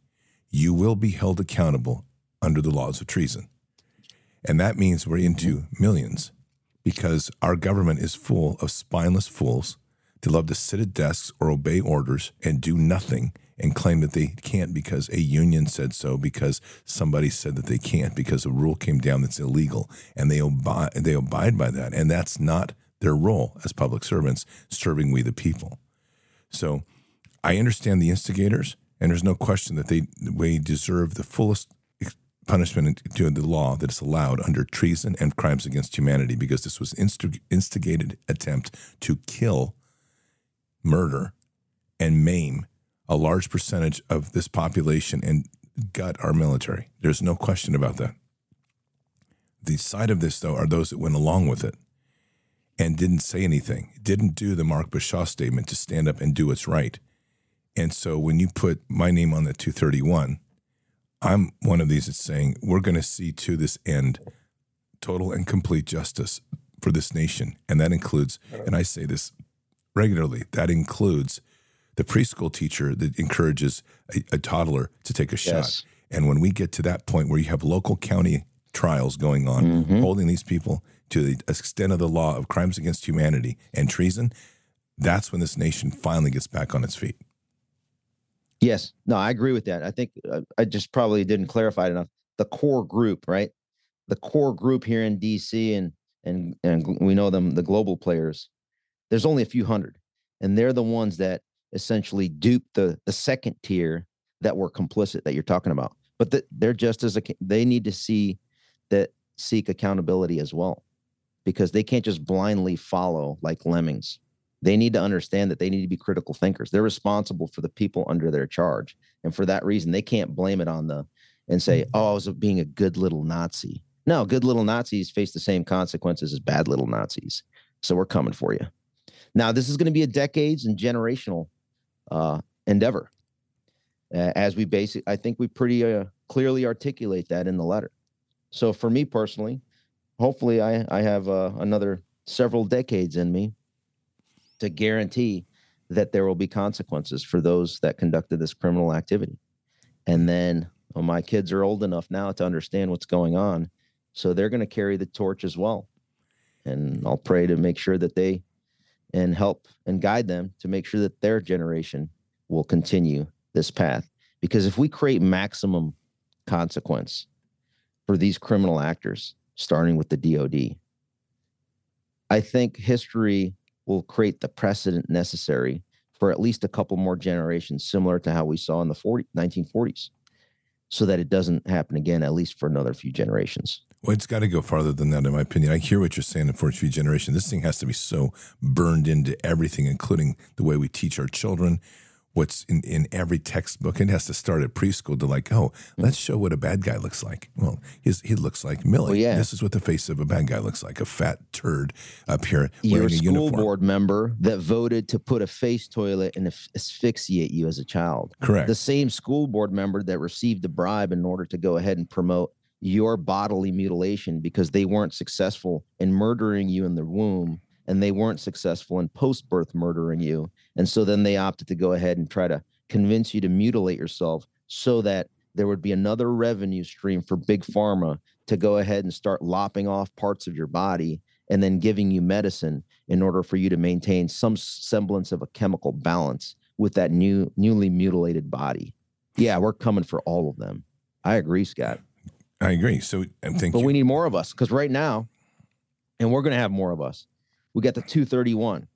you will be held accountable under the laws of treason. And that means we're into millions because our government is full of spineless fools that love to sit at desks or obey orders and do nothing and claim that they can't because a union said so, because somebody said that they can't, because a rule came down that's illegal, and they abide, they abide by that. And that's not their role as public servants, serving we the people. So I understand the instigators, and there's no question that they, they deserve the fullest punishment to the law that is allowed under treason and crimes against humanity because this was inst- instigated attempt to kill, murder, and maim a large percentage of this population and gut our military. There's no question about that. The side of this, though, are those that went along with it and didn't say anything, didn't do the Mark Bashaw statement to stand up and do what's right. And so when you put my name on the 231, I'm one of these that's saying we're going to see to this end total and complete justice for this nation. And that includes, and I say this regularly, that includes the preschool teacher that encourages a, a toddler to take a shot. And when we get to that point where you have local county trials going on, mm-hmm. holding these people to the extent of the law of crimes against humanity and treason, that's when this nation finally gets back on its feet. Yes, no, I agree with that. I think uh, I just probably didn't clarify it enough. The core group, right? The core group here in DC and and and we know them the global players there's only a few hundred and they're the ones that essentially dupe the the second tier that were complicit that you're talking about but the, they're just as they need to see that seek accountability as well because they can't just blindly follow like lemmings they need to understand that they need to be critical thinkers. They're responsible for the people under their charge and for that reason they can't blame it on the and say oh i was being a good little nazi. No good little nazis face the same consequences as bad little nazis. So we're coming for you now this is going to be a decades and generational uh, endeavor. Uh, as we basic i think we pretty uh, clearly articulate that in the letter. So for me personally hopefully i, I have uh, another several decades in me to guarantee that there will be consequences for those that conducted this criminal activity and then well, my kids are old enough now to understand what's going on so they're going to carry the torch as well and i'll pray to make sure that they and help and guide them to make sure that their generation will continue this path. Because if we create maximum consequence for these criminal actors, starting with the DOD, I think history will create the precedent necessary for at least a couple more generations, similar to how we saw in the 40, 1940s, so that it doesn't happen again, at least for another few generations. Well, it's got to go farther than that, in my opinion. I hear what you're saying in for a few generations. This thing has to be so burned into everything, including the way we teach our children, what's in, in every textbook. It has to start at preschool to like, oh, mm. let's show what a bad guy looks like. Well, his, he looks like Milley. Well, yeah. This is what the face of a bad guy looks like, a fat turd up here You're wearing a a school board member that voted to put a face toilet and asphyxiate you as a child. Correct. The same school board member that received a bribe in order to go ahead and promote your bodily mutilation because they weren't successful in murdering you in the womb and they weren't successful in post birth murdering you. And so then they opted to go ahead and try to convince you to mutilate yourself so that there would be another revenue stream for big pharma to go ahead and start lopping off parts of your body and then giving you medicine in order for you to maintain some semblance of a chemical balance with that new newly mutilated body. Yeah, we're coming for all of them. I agree, Scott. I agree. So I'm thinking. But we need more of us because right now, and we're going to have more of us. We got the 231.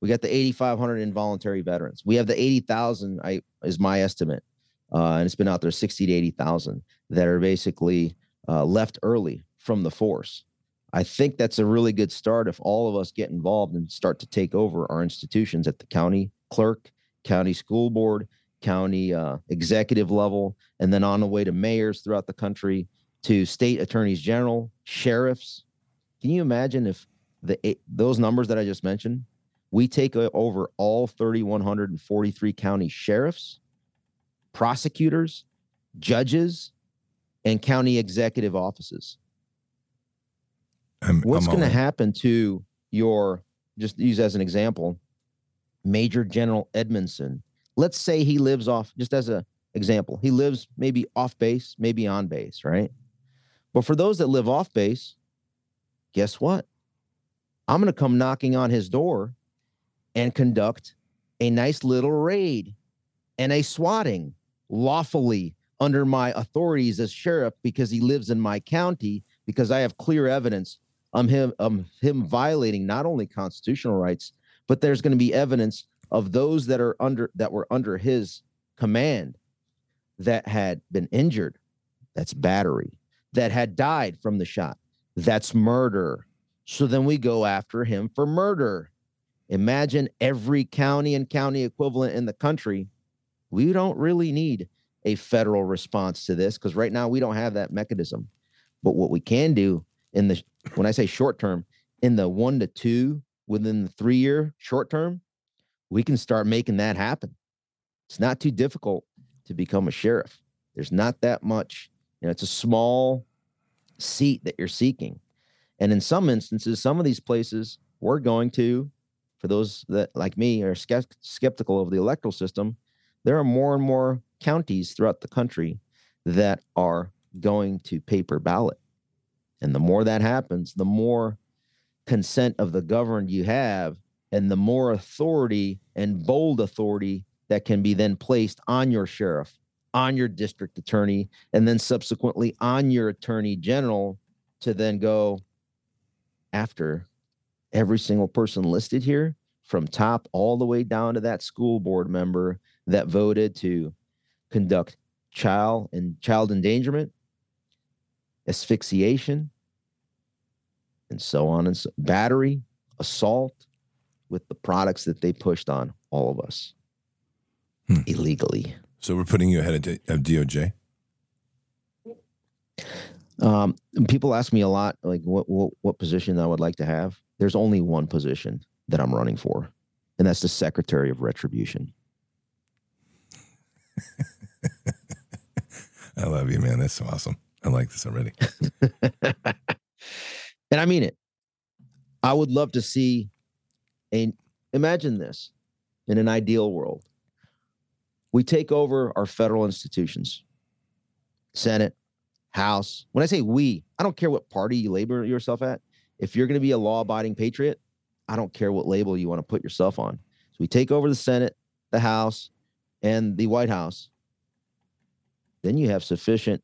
We got the 8,500 involuntary veterans. We have the 80,000. I is my estimate, uh, and it's been out there 60 to 80,000 that are basically uh, left early from the force. I think that's a really good start if all of us get involved and start to take over our institutions at the county clerk, county school board, county uh, executive level, and then on the way to mayors throughout the country, to state attorneys general, sheriffs. Can you imagine if the eight, those numbers that I just mentioned, we take over all 3,143 county sheriffs, prosecutors, judges, and county executive offices? I'm, What's going to happen to your, just use as an example, Major General Edmondson? Let's say he lives off, just as a example, he lives maybe off base, maybe on base, right? But for those that live off base, guess what? I'm going to come knocking on his door and conduct a nice little raid and a swatting lawfully under my authorities as sheriff because he lives in my county because I have clear evidence of him of him violating not only constitutional rights but there's going to be evidence of those that are under that were under his command that had been injured. That's battery. That had died from the shot. That's murder so then we go after him for murder. Imagine every county and county equivalent in the country. We don't really need a federal response to this because right now we don't have that mechanism. But what we can do in the when i say short term in the one to two within the three year short term we can start making that happen. It's not too difficult to become a sheriff. There's not that much you know it's a small seat that you're seeking and in some instances some of these places we're going to for those that like me are skeptical of the electoral system there are more and more counties throughout the country that are going to paper ballot. And the more that happens the more consent of the governed you have and the more authority and bold authority that can be then placed on your sheriff on your district attorney and then subsequently on your attorney general to then go after every single person listed here, from top all the way down to that school board member that voted to conduct child and child endangerment, asphyxiation, and so on and so battery, assault with the products that they pushed on all of us Hmm. illegally. So we're putting you ahead of, of DOJ. Um, people ask me a lot, like what, what what position I would like to have. There's only one position that I'm running for, and that's the Secretary of Retribution. I love you, man. That's so awesome. I like this already. and I mean it. I would love to see a imagine this in an ideal world. We take over our federal institutions, Senate, House. When I say we, I don't care what party you label yourself at. If you're going to be a law abiding patriot, I don't care what label you want to put yourself on. So we take over the Senate, the House, and the White House. Then you have sufficient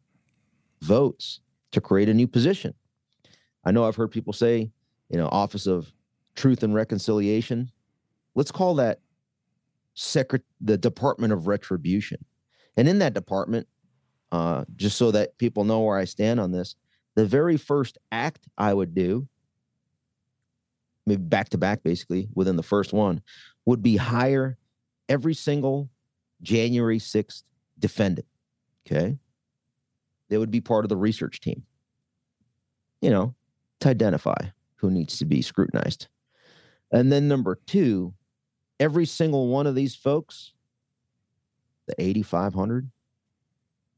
votes to create a new position. I know I've heard people say, you know, Office of Truth and Reconciliation. Let's call that secret the Department of Retribution. And in that department, uh, just so that people know where I stand on this, the very first act I would do, maybe back to back, basically within the first one, would be hire every single January 6th defendant. Okay. They would be part of the research team, you know, to identify who needs to be scrutinized. And then number two, every single one of these folks, the 8,500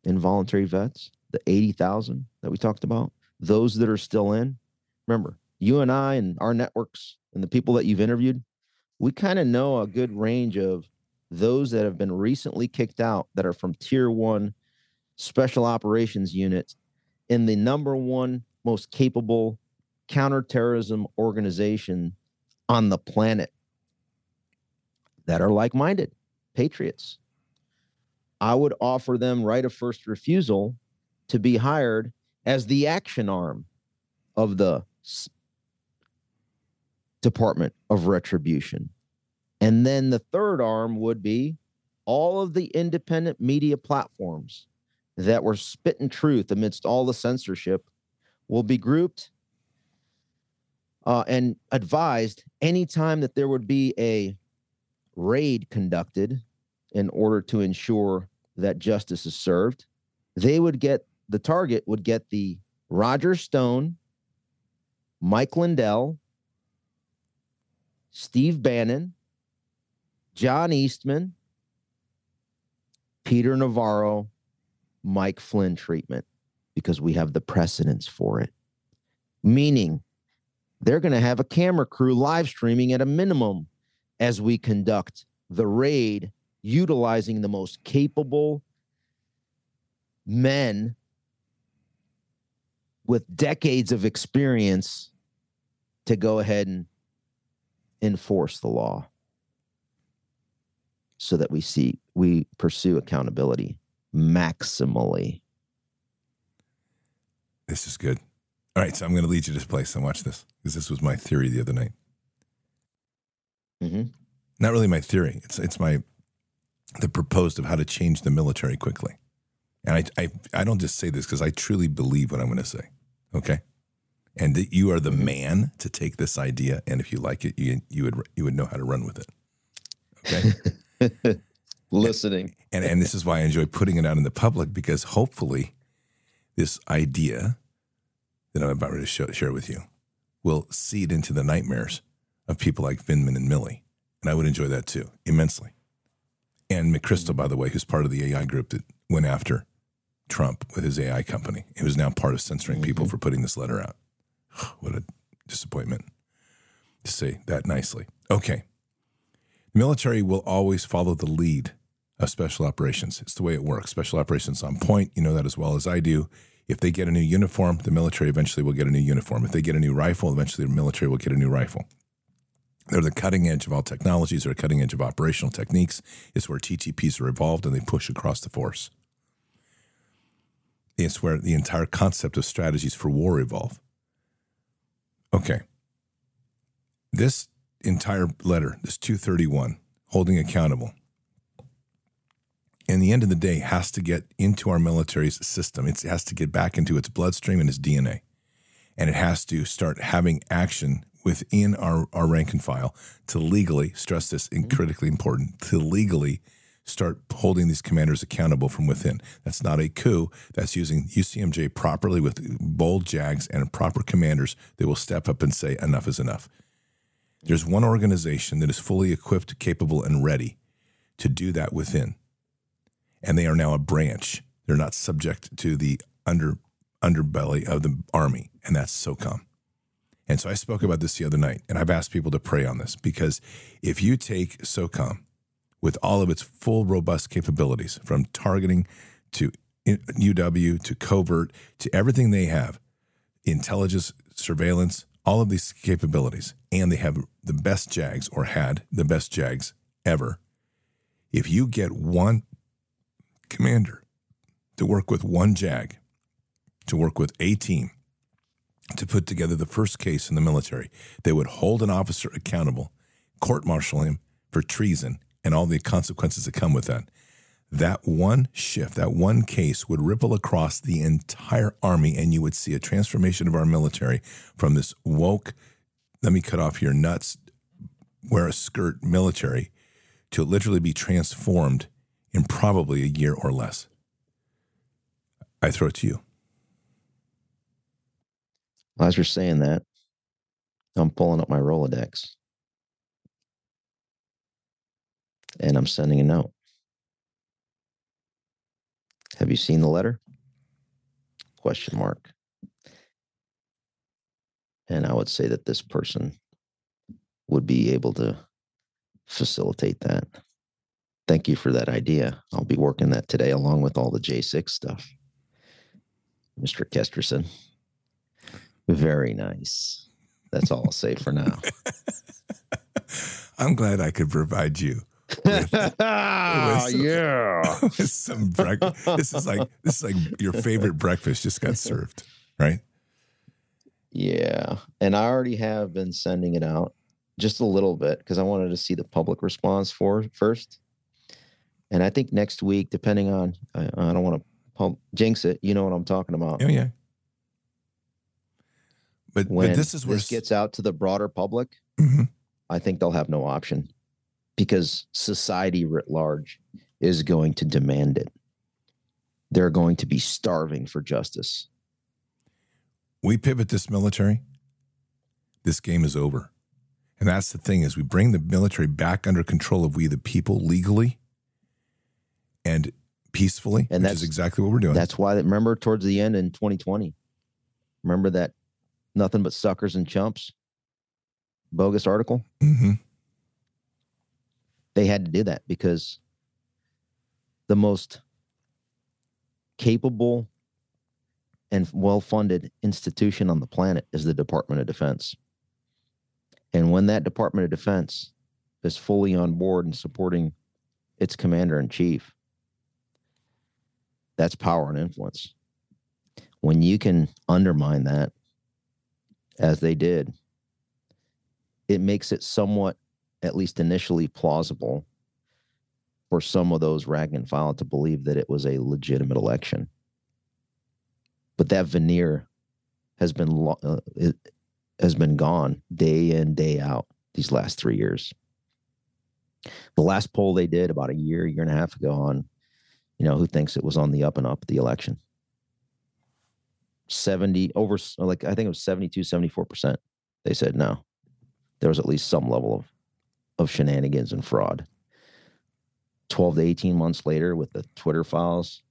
involuntary vets, the 80,000 that we talked about, those that are still in, remember, you and I and our networks and the people that you've interviewed, we kind of know a good range of those that have been recently kicked out that are from tier one special operations units in the number one most capable counterterrorism organization on the planet that are like minded patriots. I would offer them right of first refusal to be hired as the action arm of the Department of Retribution. And then the third arm would be all of the independent media platforms that were spitting truth amidst all the censorship will be grouped uh, and advised anytime that there would be a raid conducted in order to ensure that justice is served, they would get the target would get the Roger Stone, Mike Lindell, Steve Bannon, John Eastman, Peter Navarro, Mike Flynn treatment because we have the precedence for it. Meaning, they're going to have a camera crew live streaming at a minimum as we conduct the raid, utilizing the most capable men with decades of experience to go ahead and enforce the law so that we see we pursue accountability maximally. This is good. All right, so I'm going to lead you to this place and watch this because this was my theory the other night. Mhm. Not really my theory. It's it's my the proposed of how to change the military quickly. And I I, I don't just say this because I truly believe what I'm going to say. Okay, and that you are the mm-hmm. man to take this idea, and if you like it, you you would you would know how to run with it. Okay. Listening. and and this is why I enjoy putting it out in the public because hopefully this idea that I'm about to show, share with you will seed into the nightmares of people like Vindman and Milley. and I would enjoy that too immensely. And McChrystal, by the way, who's part of the AI group that went after Trump with his AI company, who is now part of censoring people mm-hmm. for putting this letter out. what a disappointment to say that nicely. Okay. The military will always follow the lead of special operations. It's the way it works. Special operations on point. You know that as well as I do. If they get a new uniform, the military eventually will get a new uniform. If they get a new rifle, eventually the military will get a new rifle. They're the cutting edge of all technologies. They're cutting edge of operational techniques. It's where TTPs are evolved and they push across the force. It's where the entire concept of strategies for war evolve. Okay, this entire letter, this 231, holding accountable, in the end of the day, has to get into our military's system. It has to get back into its bloodstream and its DNA. And it has to start having action within our, our rank and file to legally, stress this, and mm-hmm. critically important, to legally start holding these commanders accountable from within. That's not a coup. That's using UCMJ properly with bold JAGs and proper commanders that will step up and say, enough is enough. There's one organization that is fully equipped, capable, and ready to do that within. And they are now a branch. They're not subject to the under underbelly of the army, and that's SOCOM. And so I spoke about this the other night, and I've asked people to pray on this because if you take SOCOM with all of its full, robust capabilities from targeting to UW to covert to everything they have, intelligence, surveillance, all of these capabilities, and they have the best JAGs or had the best JAGs ever. If you get one commander to work with one JAG, to work with a team, to put together the first case in the military, they would hold an officer accountable, court martial him for treason, and all the consequences that come with that. That one shift, that one case would ripple across the entire army, and you would see a transformation of our military from this woke, let me cut off your nuts, wear a skirt military to literally be transformed in probably a year or less. I throw it to you. As you're saying that, I'm pulling up my Rolodex and I'm sending a note. Have you seen the letter? Question mark. And I would say that this person would be able to facilitate that. Thank you for that idea. I'll be working that today along with all the J6 stuff. Mr. Kesterson. Very nice. That's all I'll say for now. I'm glad I could provide you. With, with some, yeah. with some breakfast. This is like this is like your favorite breakfast just got served, right? Yeah. And I already have been sending it out just a little bit because I wanted to see the public response for first. And I think next week, depending on, I, I don't want to pump, jinx it. You know what I'm talking about. Oh yeah. But, When but this is where this gets out to the broader public, Mhm. I think they'll have no option because society writ large is going to demand it. They're going to be starving for justice. we pivot this military, this game is over. And that's the thing is we bring the military back under control of we the people legally and peacefully, And which that's- is exactly what we're doing. That's why, remember, towards the end in 2020, remember that nothing but suckers and chumps bogus article? hmm They had to do that because the most capable and well funded institution on the planet is the Department of Defense. And when that Department of Defense is fully on board and supporting its commander in chief, that's power and influence. When you can undermine that, as they did, it makes it somewhat, at least initially, plausible for some of those rank and file to believe that it was a legitimate election. But that veneer has been lo- uh, has been gone day in day out these last three years. The last poll they did about a year, year and a half ago on, you know, who thinks it was on the up and up the election. 70 over like I think it was 72, 74%. They said no. There was at least some level of of shenanigans and fraud. 12 to 18 months later with the Twitter files,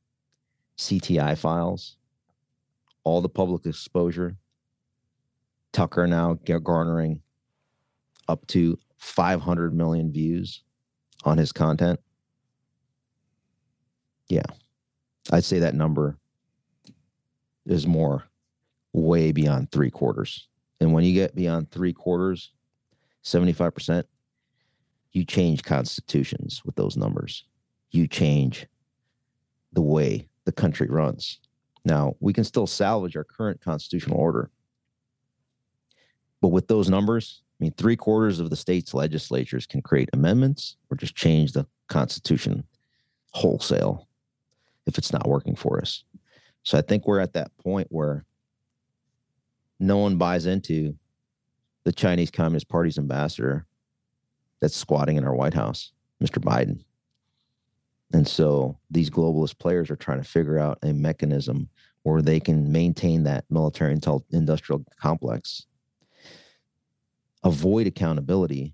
CTI files, all the public exposure, Tucker now garnering up to 500 million views on his content. Yeah. I'd say that number is more way beyond three quarters. And when you get beyond three quarters, 75%, you change constitutions with those numbers. You change the way the country runs. Now, we can still salvage our current constitutional order. But with those numbers, I mean, three quarters of the state's legislatures can create amendments or just change the Constitution wholesale if it's not working for us. So I think we're at that point where no one buys into the Chinese Communist Party's ambassador that's squatting in our White House, Mr. Biden. And so these globalist players are trying to figure out a mechanism where they can maintain that military industrial complex, avoid accountability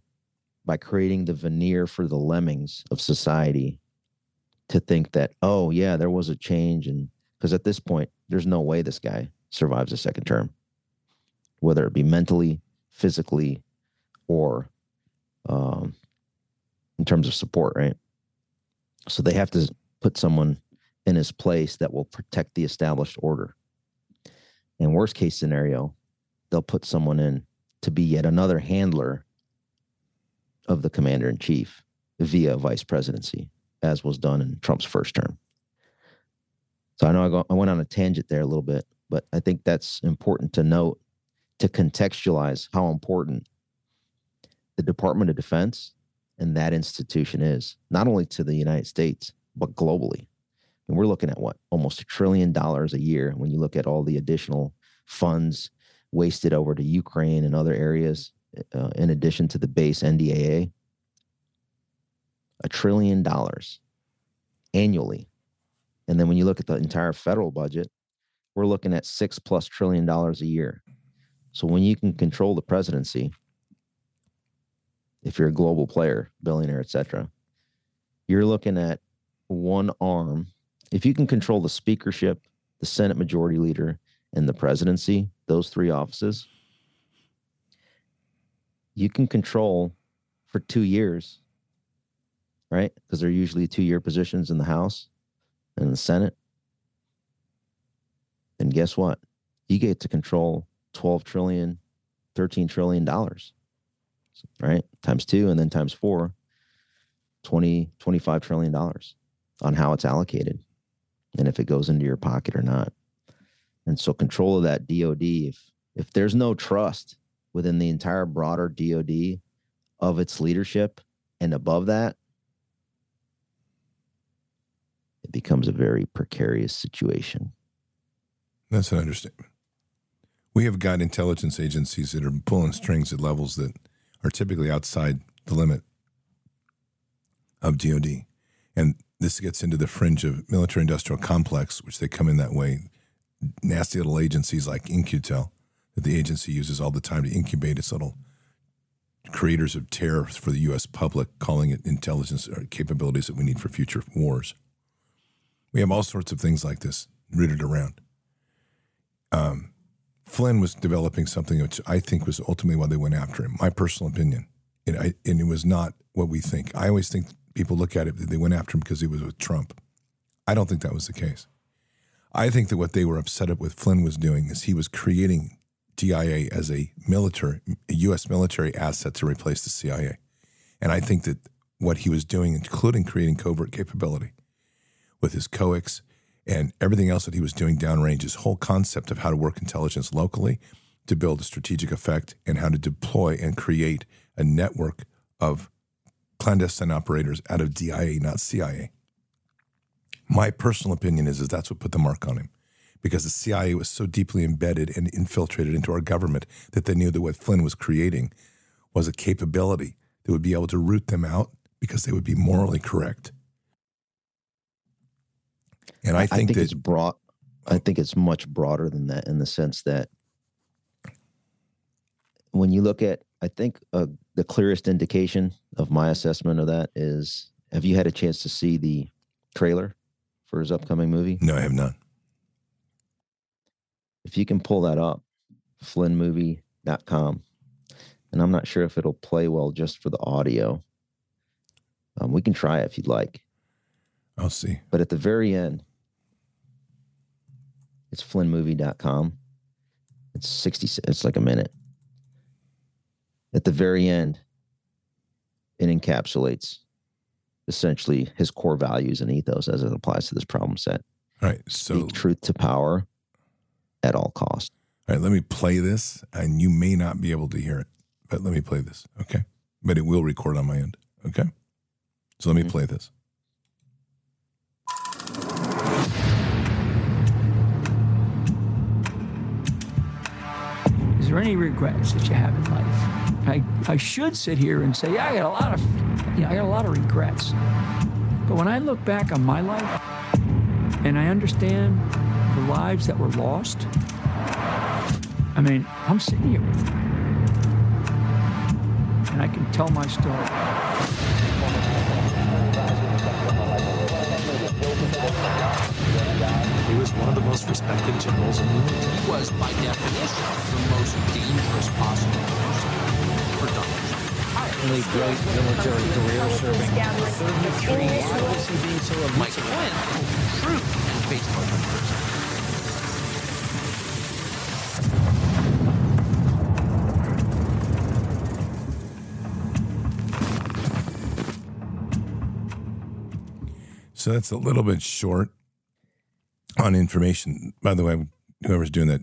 by creating the veneer for the lemmings of society to think that, oh, yeah, there was a change. And because at this point, there's no way this guy survives a second term, whether it be mentally, physically, or um, in terms of support, right? So they have to put someone in his place that will protect the established order. In worst case scenario, they'll put someone in to be yet another handler of the commander in chief via vice presidency, as was done in Trump's first term. So I know I, go, I went on a tangent there a little bit, but I think that's important to note to contextualize how important the Department of Defense and that institution is, not only to the United States, but globally. And we're looking at what? Almost a trillion dollars a year when you look at all the additional funds wasted over to Ukraine and other areas, uh, in addition to the base NDAA. A trillion dollars annually. And then when you look at the entire federal budget, we're looking at six plus trillion dollars a year. So when you can control the presidency, if you're a global player, billionaire, etc., you're looking at one arm. If you can control the speakership, the Senate majority leader, and the presidency, those three offices, you can control for two years, right? Because they're usually two year positions in the House and the Senate. And guess what? You get to control 12 trillion, 13 trillion dollars right? Times two and then times four, 20, 25 trillion dollars on how it's allocated and if it goes into your pocket or not. And so control of that DOD, if if there's no trust within the entire broader DOD of its leadership and above that, it becomes a very precarious situation. That's an understatement. We have got intelligence agencies that are pulling strings at levels that are typically outside the limit of DoD. And this gets into the fringe of military industrial complex, which they come in that way. Nasty little agencies like In-Q-Tel that the agency uses all the time to incubate its little creators of terror for the U.S. public, calling it intelligence capabilities that we need for future wars. We have all sorts of things like this rooted around. Um, Flynn was developing something which I think was ultimately why they went after him. My personal opinion, and, I, and it was not what we think. I always think people look at it that they went after him because he was with Trump. I don't think that was the case. I think that what they were upset with Flynn was doing is he was creating DIA as a military, a U.S. military asset to replace the CIA. And I think that what he was doing, including creating covert capability with his COICs and everything else that he was doing downrange, his whole concept of how to work intelligence locally to build a strategic effect and how to deploy and create a network of clandestine operators out of DIA, not CIA. My personal opinion is, is that's what put the mark on him because the CIA was so deeply embedded and infiltrated into our government that they knew that what Flynn was creating was a capability that would be able to root them out because they would be morally correct and I think, I think that, it's broad. I think it's much broader than that in the sense that when you look at, I think uh, the clearest indication of my assessment of that is: Have you had a chance to see the trailer for his upcoming movie? No, I have not. If you can pull that up, flynnmovie.com. And I'm not sure if it'll play well just for the audio. Um, we can try it if you'd like. I'll see. But at the very end, it's flynnmovie.com. It's 60, it's like a minute. At the very end, it encapsulates essentially his core values and ethos as it applies to this problem set. All right. So Speak truth to power at all cost. All right, let me play this, and you may not be able to hear it, but let me play this, okay? But it will record on my end, okay? So let me Mhm. play this. There any regrets that you have in life? I, I should sit here and say, yeah, I got a lot of, you know, I got a lot of regrets. But when I look back on my life and I understand the lives that were lost, I mean, I'm sitting here with. And I can tell my story. He was one of the most respected generals in the Navy. He was, by definition, the most dangerous possible person for Donald Trump. really great military career serving 33 years. Why was he being so Mike Flynn told the truth and faced open prison. So that's a little bit short on information. By the way, whoever's doing that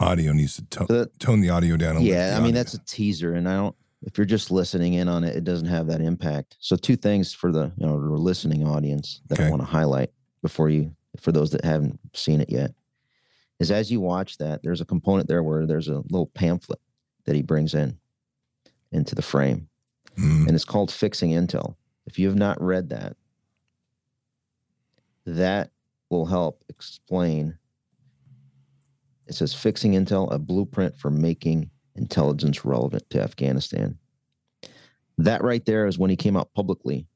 audio needs to to- But- tone the audio down. and lift Yeah, I mean audio. that's a teaser, and I don't. If you're just listening in on it, it doesn't have that impact. So two things for the you know listening audience that Okay. I want to highlight before you, for those that haven't seen it yet, is as you watch that, there's a component there where there's a little pamphlet that he brings in into the frame, Mm, and it's called "Fixing Intel." If you have not read that, that will help explain. It says "Fixing Intel: A Blueprint for Making Intelligence Relevant to Afghanistan." That right there is when he came out publicly,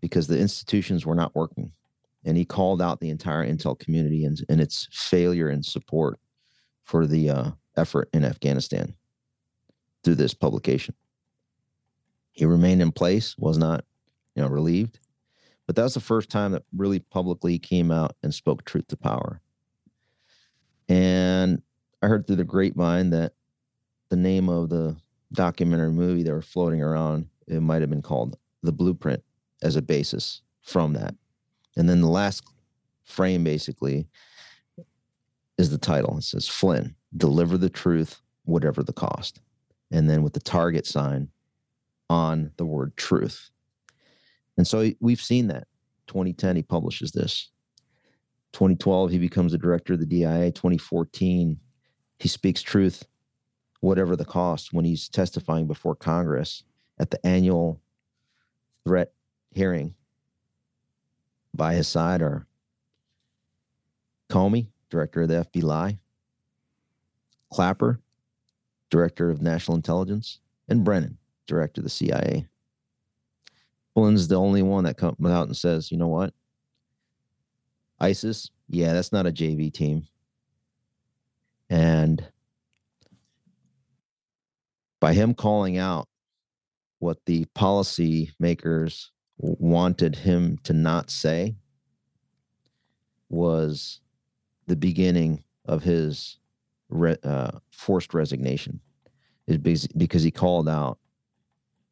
because the institutions were not working, and he called out the entire intel community and, and its failure in support for the uh, effort in Afghanistan through this publication. He remained in place, was not, you know, relieved. But that was the first time that really publicly came out and spoke truth to power. And I heard through the grapevine that the name of the documentary movie that were floating around, it might have been called The Blueprint as a basis from that. And then the last frame basically is the title. It says Flynn, deliver the truth, whatever the cost. And then with the target sign on the word truth. And so we've seen that. 2010, he publishes this. 2012, he becomes the director of the DIA. 2014, he speaks truth, whatever the cost, when he's testifying before Congress at the annual threat hearing. By his side are Comey, director of the FBI, Clapper, director of national intelligence, and Brennan, director of the CIA. Flynn's the only one that comes out and says, you know what? ISIS, yeah, that's not a JV team. And by him calling out what the policy makers wanted him to not say was the beginning of his re- uh, forced resignation is because, because he called out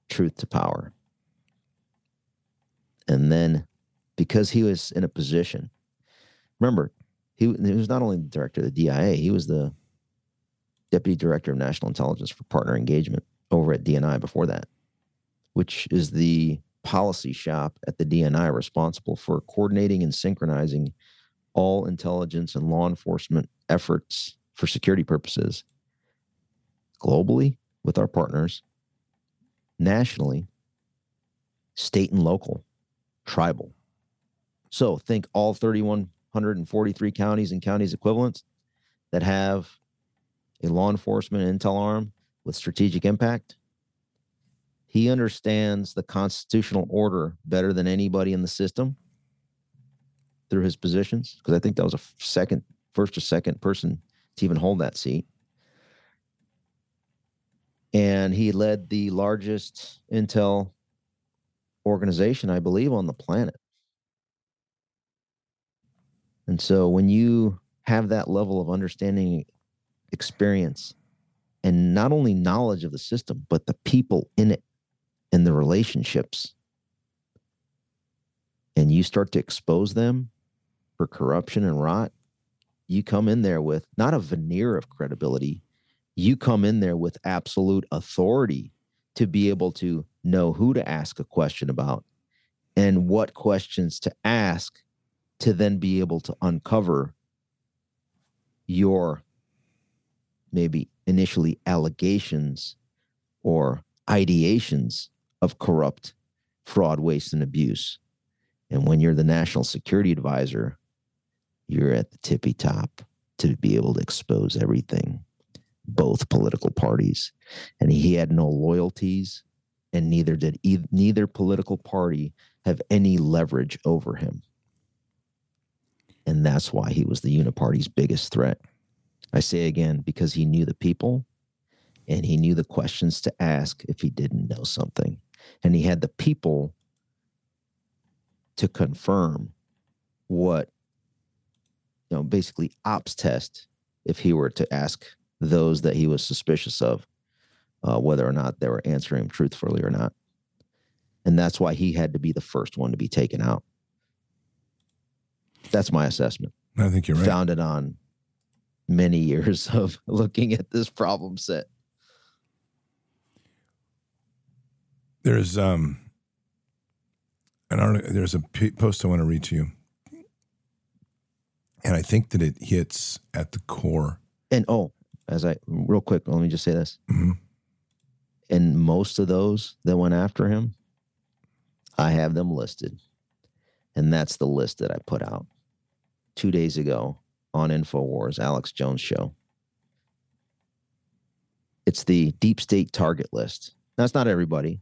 truth to power and then because he was in a position remember he, he was not only the director of the dia he was the deputy director of national intelligence for partner engagement over at dni before that which is the policy shop at the dni responsible for coordinating and synchronizing all intelligence and law enforcement efforts for security purposes globally with our partners nationally state and local tribal. So think all 3,143 counties and counties equivalents that have a law enforcement intel arm with strategic impact. He understands the constitutional order better than anybody in the system through his positions, because I think that was a second, first or second person to even hold that seat. And he led the largest intel organization, I believe, on the planet. And so when you have that level of understanding, experience, and not only knowledge of the system, but the people in it and the relationships, and you start to expose them for corruption and rot, you come in there with not a veneer of credibility, you come in there with absolute authority to be able to know who to ask a question about and what questions to ask to then be able to uncover your maybe initially allegations or ideations of corrupt fraud, waste, and abuse. And when you're the national security advisor, you're at the tippy top to be able to expose everything, both political parties. And he had no loyalties, and neither did e- neither political party have any leverage over him. And that's why he was the uniparty's biggest threat. I say again, because he knew the people and he knew the questions to ask if he didn't know something. And he had the people to confirm what, you know, basically ops test if he were to ask those that he was suspicious of uh, whether or not they were answering him truthfully or not. And that's why he had to be the first one to be taken out. That's my assessment. I think you're right. Founded on many years of looking at this problem set. There's um an article, there's a p- post I want to read to you, and I think that it hits at the core. And oh, as I real quick, let me just say this. Mhm. And most of those that went after him, I have them listed. And that's the list that I put out two days ago on InfoWars, Alex Jones show. It's the deep state target list. That's not everybody.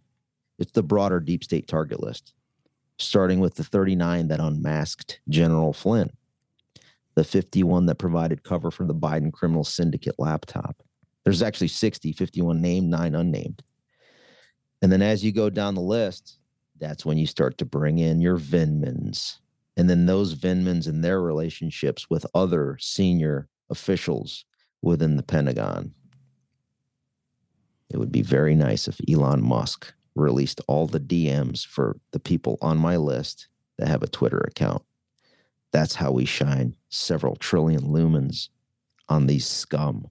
It's the broader deep state target list, starting with the 39 that unmasked General Flynn, the 51 that provided cover for the Biden criminal syndicate laptop. There's actually 60, 51 named, nine unnamed. And then as you go down the list, that's when you start to bring in your Vindmans. And then those Vindmans and their relationships with other senior officials within the Pentagon. It would be very nice if Elon Musk released all the DMs for the people on my list that have a Twitter account. That's how we shine several trillion lumens on these scum.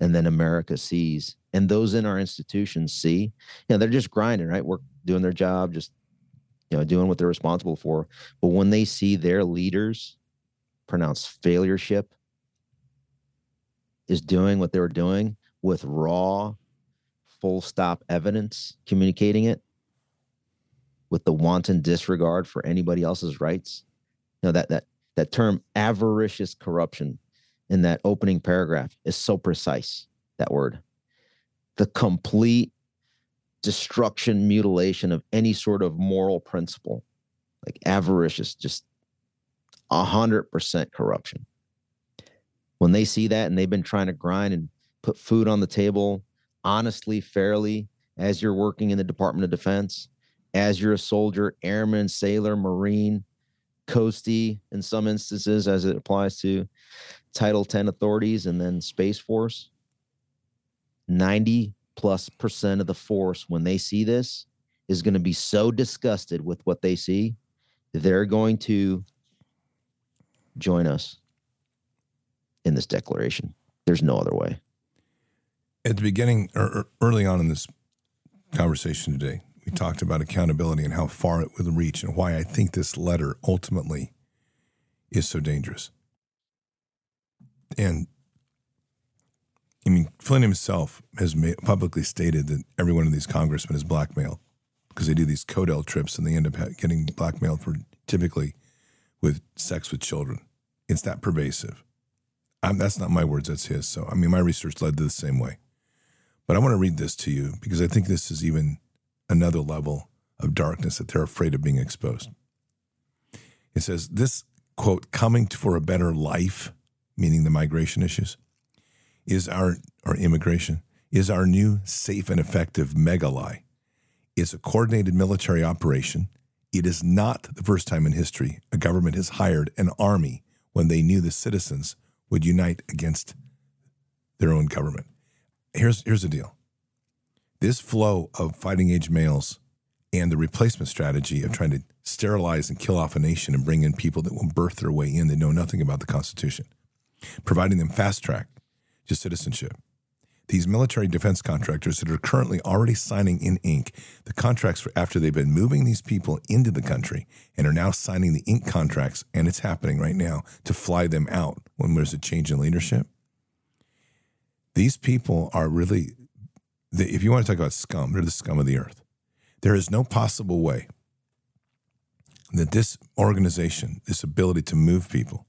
And then America sees, and those in our institutions see, you know, they're just grinding, right? We're doing their job, just, you know, doing what they're responsible for. But when they see their leaders pronounce failureship is doing what they were doing with raw, full stop evidence, communicating it with the wanton disregard for anybody else's rights. You know, that that that term avaricious corruption in that opening paragraph is so precise, that word. The complete destruction, mutilation of any sort of moral principle, like avaricious, just a hundred percent corruption. When they see that and they've been trying to grind and put food on the table honestly, fairly, as you're working in the Department of Defense, as you're a soldier, airman, sailor, marine, coastie in some instances, as it applies to Title 10 authorities and then Space Force. 90 plus percent of the force, when they see this, is going to be so disgusted with what they see, they're going to join us in this declaration. There's no other way. At the beginning or or early on in this conversation today, we talked about accountability and how far it will reach and why I think this letter ultimately is so dangerous. And I mean, Flynn himself has ma- publicly stated that every one of these congressmen is blackmailed because they do these CODEL trips and they end up getting blackmailed for typically with sex with children. It's that pervasive. Um, that's not my words, that's his. So, I mean, my research led to the same way. But I want to read this to you because I think this is even another level of darkness that they're afraid of being exposed. It says, This quote, coming for a better life, meaning the migration issues, is our, or immigration, is our new safe and effective mega lie. It's a coordinated military operation. It is not the first time in history a government has hired an army when they knew the citizens would unite against their own government. Here's, here's the deal this flow of fighting age males and the replacement strategy of trying to sterilize and kill off a nation and bring in people that will birth their way in that know nothing about the Constitution, providing them fast track to citizenship. these military defense contractors that are currently already signing in ink the contracts for after they've been moving these people into the country and are now signing the ink contracts, and it's happening right now to fly them out when there's a change in leadership. These people are really, if you want to talk about scum, they're the scum of the earth. There is no possible way that this organization, this ability to move people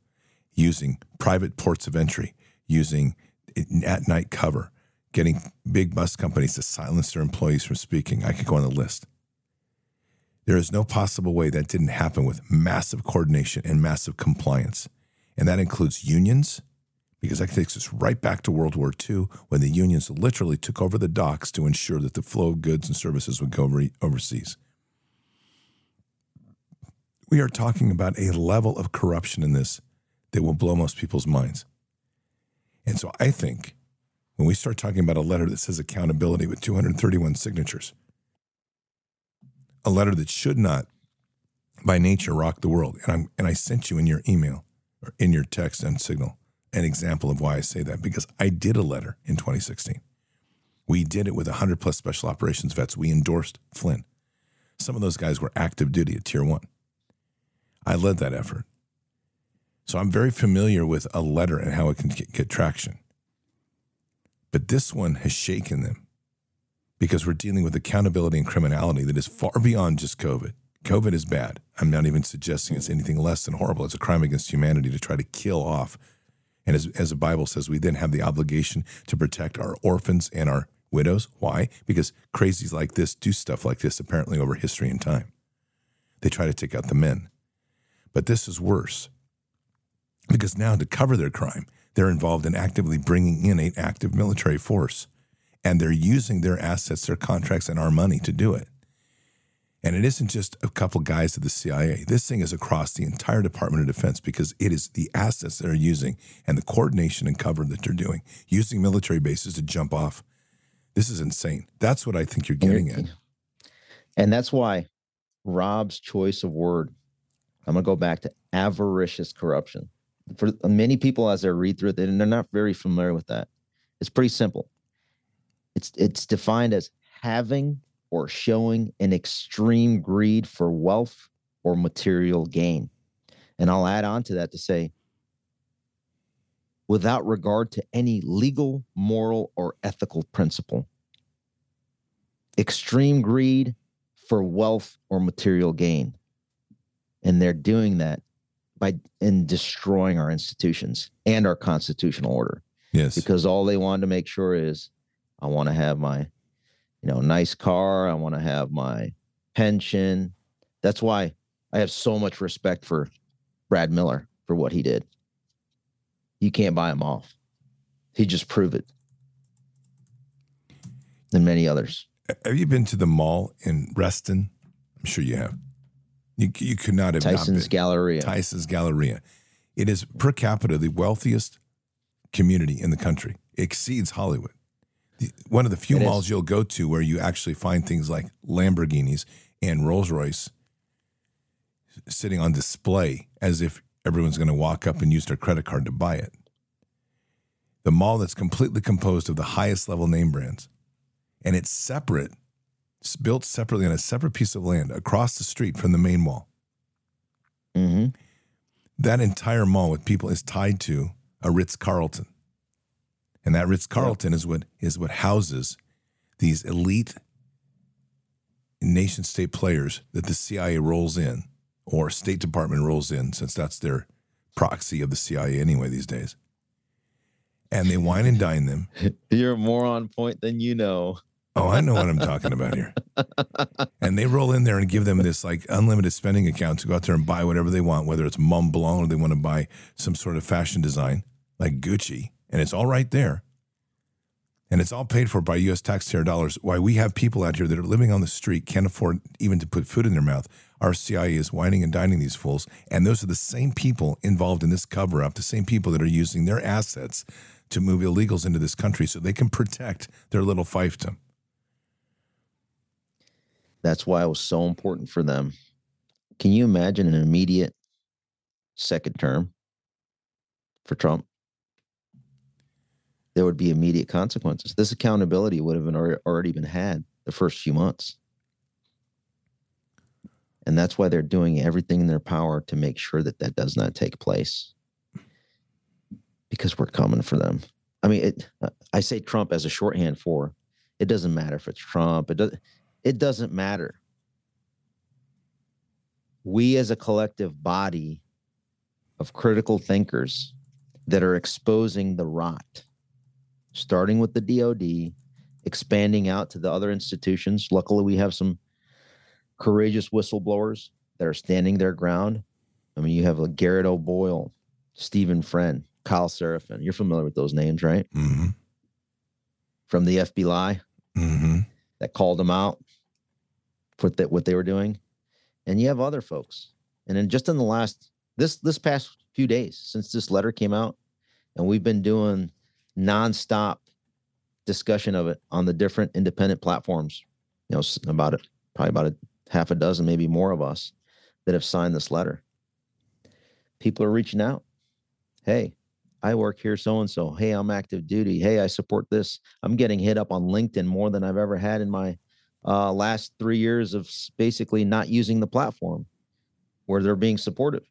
using private ports of entry, using at night cover, getting big bus companies to silence their employees from speaking. I could go on the list. There is no possible way that didn't happen with massive coordination and massive compliance. And that includes unions, because that takes us right back to World War II when the unions literally took over the docks to ensure that the flow of goods and services would go over, overseas. We are talking about a level of corruption in this that will blow most people's minds. And so I think when we start talking about a letter that says accountability with 231 signatures, a letter that should not, by nature, rock the world. And, I'm, and I sent you in your email or in your text and signal an example of why I say that because I did a letter in 2016. We did it with 100 plus special operations vets. We endorsed Flynn. Some of those guys were active duty at Tier 1. I led that effort. So I'm very familiar with a letter and how it can get, get traction. But this one has shaken them because we're dealing with accountability and criminality that is far beyond just COVID. COVID is bad. I'm not even suggesting it's anything less than horrible. It's a crime against humanity to try to kill off. And as, as the Bible says, we then have the obligation to protect our orphans and our widows. Why? Because crazies like this do stuff like this apparently over history and time. They try to take out the men. But this is worse because now to cover their crime, they're involved in actively bringing in an active military force. And they're using their assets, their contracts, and our money to do it. And it isn't just a couple guys at the CIA. This thing is across the entire Department of Defense because it is the assets they're using and the coordination and cover that they're doing, using military bases to jump off. This is insane. That's what I think you're getting at. And that's why Rob's choice of word, I'm going to go back to avaricious corruption for many people as they read through it, they're not very familiar with that. It's pretty simple. It's it's defined as having or showing an extreme greed for wealth or material gain. And I'll add on to that to say, without regard to any legal, moral, or ethical principle. Extreme greed for wealth or material gain. And they're doing that by in destroying our institutions and our constitutional order. Yes. Because all they wanted to make sure is I want to have my, you know, nice car, I want to have my pension. That's why I have so much respect for Brad Miller for what he did. You can't buy him off. He just proved it. And many others. Have you been to the mall in Reston? I'm sure you have. You, you could not have Tysons Galleria. Tysons Galleria. It is per capita the wealthiest community in the country. It exceeds Hollywood. One of the few it malls is. you'll go to where you actually find things like Lamborghinis and Rolls Royce sitting on display as if everyone's going to walk up and use their credit card to buy it. The mall that's completely composed of the highest level name brands, and it's separate it's built separately on a separate piece of land across the street from the main mall. Mm-hmm. That entire mall with people is tied to a Ritz Carlton, and that Ritz Carlton is what is what houses these elite nation state players that the CIA rolls in or State Department rolls in, since that's their proxy of the CIA anyway these days. And they wine and dine them. You're more on point than you know. Oh, I know what I'm talking about here. And they roll in there and give them this like unlimited spending account to go out there and buy whatever they want, whether it's Montblanc or they want to buy some sort of fashion design like Gucci, and it's all right there. And it's all paid for by U.S. taxpayer dollars. Why we have people out here that are living on the street, can't afford even to put food in their mouth. Our CIA is wining and dining these fools. And those are the same people involved in this cover up, the same people that are using their assets to move illegals into this country so they can protect their little fiefdom. That's why it was so important for them. Can you imagine an immediate second term for Trump? There would be immediate consequences. This accountability would have been already been had the first few months. And that's why they're doing everything in their power to make sure that that does not take place. Because we're coming for them. I mean, it, uh, I say Trump as a shorthand for it doesn't matter if it's Trump. It does. It doesn't matter. We as a collective body of critical thinkers that are exposing the rot, starting with the DoD, expanding out to the other institutions. Luckily, we have some courageous whistleblowers that are standing their ground. I mean, you have like Garrett O'Boyle, Stephen Friend, Kyle Seraphin. You're familiar with those names, right? Mm-hmm. From the FBI Mm-hmm. that called them out for th- what they were doing, and you have other folks. And then just in the last this this past few days since this letter came out, and we've been doing nonstop discussion of it on the different independent platforms. You know, about it, probably about a half a dozen, maybe more of us that have signed this letter. People are reaching out. Hey, I work here, so and so. Hey, I'm active duty. Hey, I support this. I'm getting hit up on LinkedIn more than I've ever had in my uh, last three years of basically not using the platform where they're being supportive,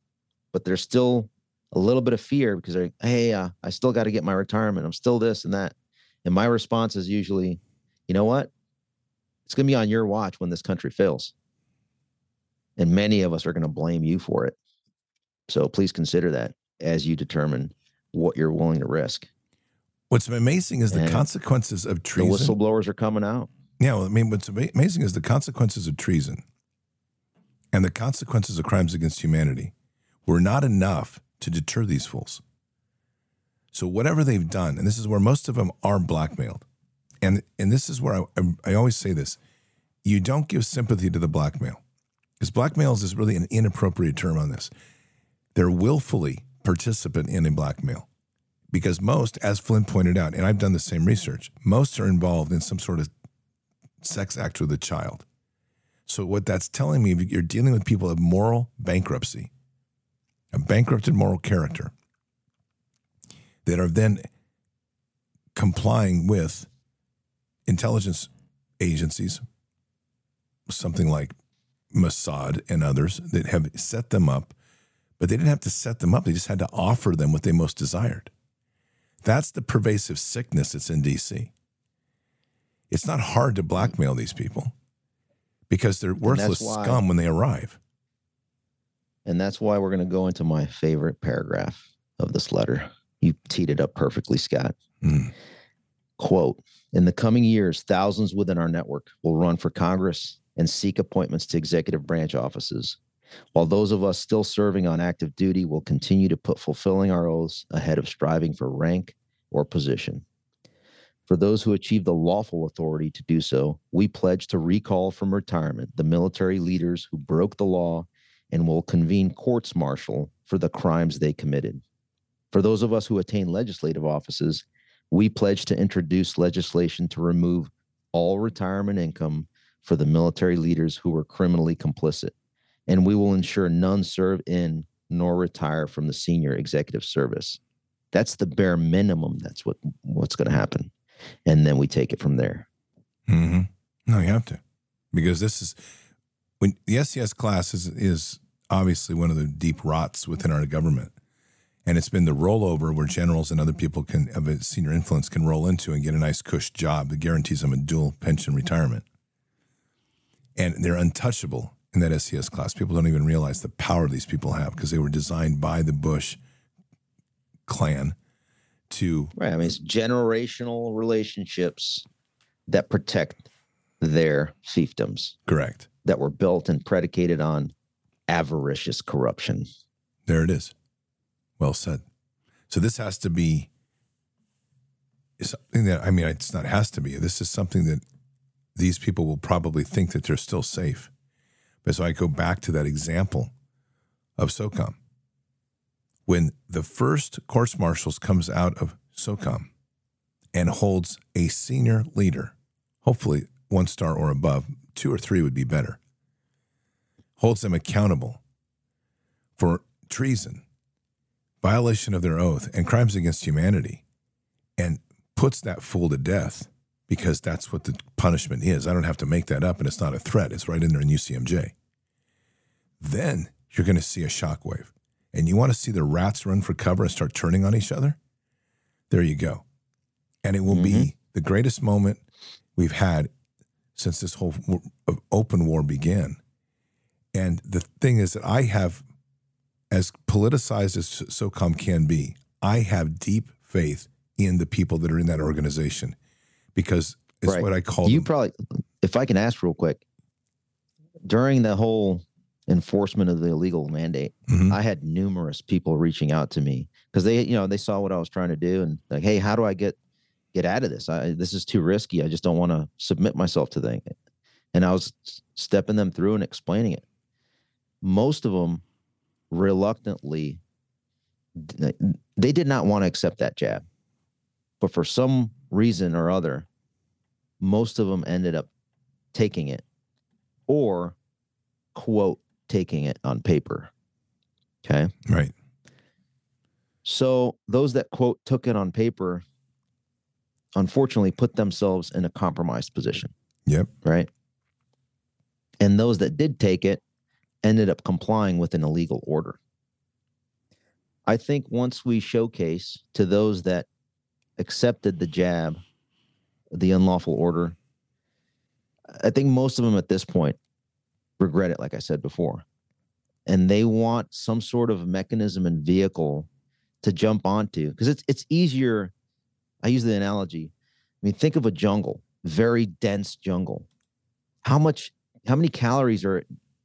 but they're still a little bit of fear because they're, hey, uh, I still got to get my retirement. I'm still this and that. And my response is usually, you know what? It's going to be on your watch when this country fails. And many of us are going to blame you for it. So please consider that as you determine what you're willing to risk. What's amazing is the And consequences of The treason. whistleblowers are coming out. Yeah, well, I mean, what's amazing is the consequences of treason and the consequences of crimes against humanity were not enough to deter these fools. So whatever they've done, and this is where most of them are blackmailed, and and this is where I, I, I always say this: you don't give sympathy to the blackmail, because blackmail is really an inappropriate term on this. They're willfully participant in a blackmail, because most, as Flynn pointed out, and I've done the same research, most are involved in some sort of sex act with a child. So what that's telling me, you're dealing with people of moral bankruptcy, a bankrupted moral character that are then complying with intelligence agencies, something like Mossad and others that have set them up, but they didn't have to set them up. They just had to offer them what they most desired. That's the pervasive sickness that's in DC. It's not hard to blackmail these people because they're worthless scum when they arrive. And that's why we're going to go into my favorite paragraph of this letter. You teed it up perfectly, Scott. Mm. Quote In the coming years, thousands within our network will run for Congress and seek appointments to executive branch offices, while those of us still serving on active duty will continue to put fulfilling our oaths ahead of striving for rank or position. For those who achieve the lawful authority to do so, we pledge to recall from retirement the military leaders who broke the law and will convene courts martial for the crimes they committed. For those of us who attain legislative offices, we pledge to introduce legislation to remove all retirement income for the military leaders who were criminally complicit, and we will ensure none serve in nor retire from the senior executive service. That's the bare minimum. That's what what's going to happen, and then we take it from there. Mm-hmm. No, you have to, because this is when the SES class is is obviously one of the deep rots within our government, and it's been the rollover where generals and other people can of senior influence can roll into and get a nice cush job that guarantees them a dual pension retirement, and they're untouchable in that SES class. People don't even realize the power these people have because they were designed by the Bush clan to Right. I mean, it's generational relationships that protect their fiefdoms correct. That were built and predicated on avaricious corruption. There it is. Well said. So this has to be something that I mean, it's not has to be. This is something that these people will probably think that they're still safe. But so I go back to that example of SOCOM. When the first courts martials comes out of SOCOM and holds a senior leader, hopefully one star or above, two or three would be better, holds them accountable for treason, violation of their oath, and crimes against humanity, and puts that fool to death because that's what the punishment is. I don't have to make that up, and it's not a threat. It's right in there in UCMJ. Then you're going to see a shockwave. And you want to see the rats run for cover and start turning on each other? There you go. And it will be mm-hmm. the greatest moment we've had since this whole open war began. And the thing is that I have, as politicized as SOCOM can be, I have deep faith in the people that are in that organization because it's Right. what I call you them. probably if i can ask real quick during the whole enforcement of the illegal mandate Mhm. i had numerous people reaching out to me because they you know they saw what i was trying to do and like hey how do i get get out of this. I, this is too risky. I just don't want to submit myself to that and i was stepping them through and explaining it. Most of them reluctantly they did not want to accept that jab. But for some reason or other most of them ended up taking it or quote taking it on paper. Okay? Right. so those that quote took it on paper unfortunately put themselves in a compromised position. Yep. right? And those that did take it ended up complying with an illegal order. I think once we showcase to those that accepted the jab the unlawful order i think most of them at this point regret it like i said before. And they want some sort of mechanism and vehicle to jump onto because it's it's easier i use the analogy. I mean think of a jungle very dense jungle. How much how many calories are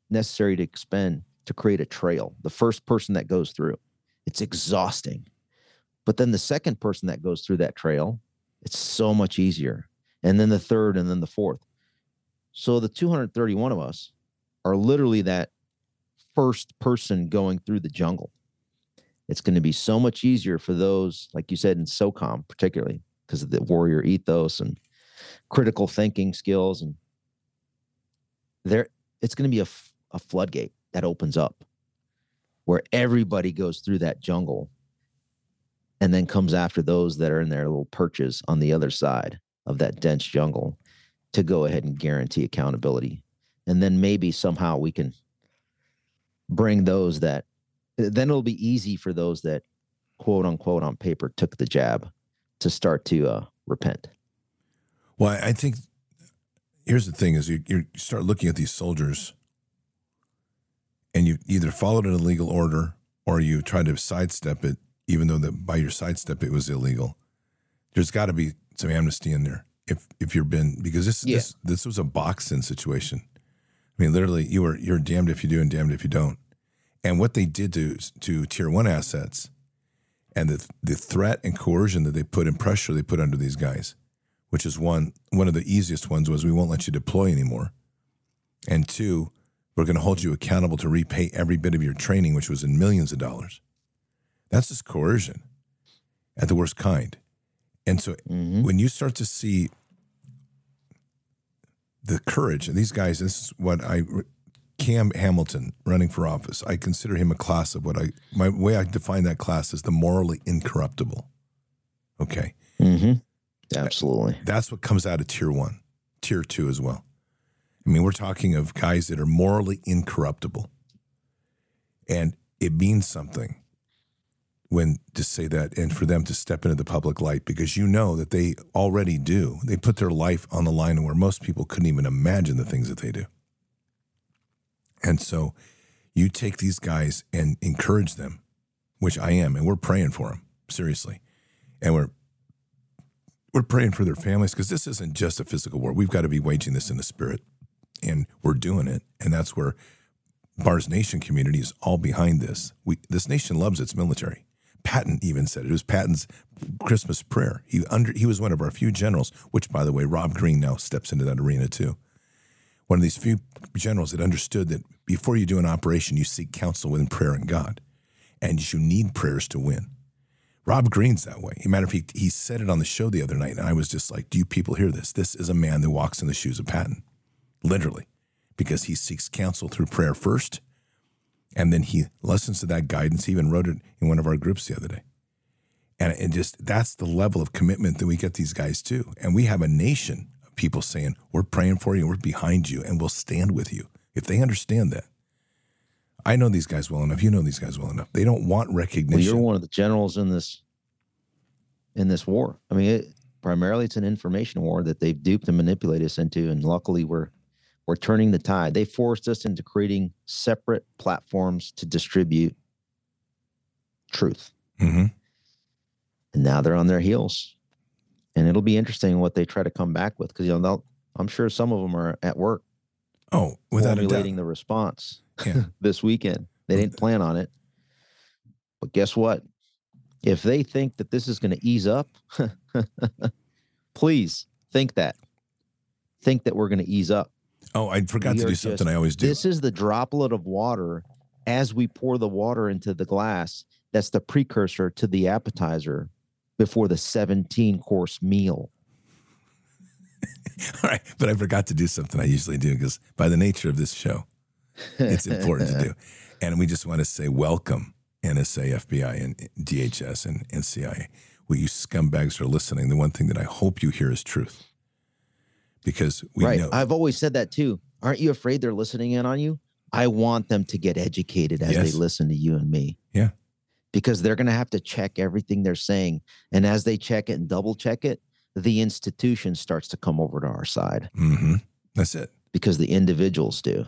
necessary to expend to create a trail? The first person that goes through. It's exhausting. But then the second person that goes through that trail it's so much easier. And then the third and then the fourth. So the 231 of us are literally that first person going through the jungle it's going to be so much easier for those like you said in socom particularly because of the warrior ethos and critical thinking skills and there it's going to be a, a floodgate that opens up where everybody goes through that jungle and then comes after those that are in their little perches on the other side of that dense jungle to go ahead and guarantee accountability. And then maybe somehow we can bring those that then it'll be easy for those that quote unquote on paper took the jab to start to uh, repent Well, I think here's the thing: is you, you start looking at these soldiers, and you either followed an illegal order or you tried to sidestep it, even though that by your sidestep it was illegal. There's got to be some amnesty in there if if you've been because this Yeah. this this was a box in situation. I mean, literally, you were you're damned if you do and damned if you don't. And what they did to to tier one assets, and the the threat and coercion that they put and pressure they put under these guys, which is one one of the easiest ones was we won't let you deploy anymore, and two, we're going to hold you accountable to repay every bit of your training, which was in millions of dollars. That's just coercion, at the worst kind. And so Mhm. when you start to see the courage and these guys, this is what I Cam Hamilton running for office. I consider him a class of what I my way I define that class is the morally incorruptible. Okay. mm-hmm. absolutely That's what comes out of tier one, tier two as well. I mean, we're talking of guys that are morally incorruptible. And it means something when to say that and for them to step into the public light because you know that they already do. They put their life on the line where most people couldn't even imagine the things that they do. And so you take these guys and encourage them, which I am, and we're praying for them, seriously. And we're we're praying for their families because this isn't just a physical war. We've got to be waging this in the spirit, and we're doing it. And that's where Bards Nation community is all behind this. We this nation loves its military. Patton even said it. It was Patton's Christmas prayer. He under he was one of our few generals, which by the way, Rob Green now steps into that arena too. One of these few generals that understood that before you do an operation, you seek counsel within prayer and God, and you need prayers to win. Rob Green's that way. As a matter of fact, he said it on the show the other night, and I was just like, "Do you people hear this? This is a man that walks in the shoes of Patton, literally, because he seeks counsel through prayer first, and then he listens to that guidance. He even wrote it in one of our groups the other day, And just that's the level of commitment that we get these guys to. And we have a nation people saying, We're praying for you, we're behind you, and we'll stand with you. If they understand that. I know these guys well enough. You know these guys well enough. They don't want recognition. Well, you're one of the generals in this in this war. I mean, it, primarily it's an information war that they've duped and manipulated us into, and luckily we're we're turning the tide. They forced us into creating separate platforms to distribute truth, Mm-hmm. and now they're on their heels. And it'll be interesting what they try to come back with because you know they'll, I'm sure some of them are at work Oh, without a doubt. formulating the response Yeah. this weekend. They didn't plan on it. But guess what? If they think that this is going to ease up, please think that. Think that we're going to ease up. Oh, I forgot We to do just- something I always do. This is the droplet of water as we pour the water into the glass. That's the precursor to the appetizer before the 17 course meal. All right, but I forgot to do something I usually do because by the nature of this show, it's important to do. And we just want to say welcome, NSA, FBI, and DHS, and, and CIA. Well, you scumbags are listening. The one thing that I hope you hear is truth. Because we right. know. I've always said that too. Aren't you afraid they're listening in on you? I want them to get educated as Yes. they listen to you and me. Yeah. Because they're going to have to check everything they're saying. And as they check it and double check it, the institution starts to come over to our side hmm That's it. because the individuals do.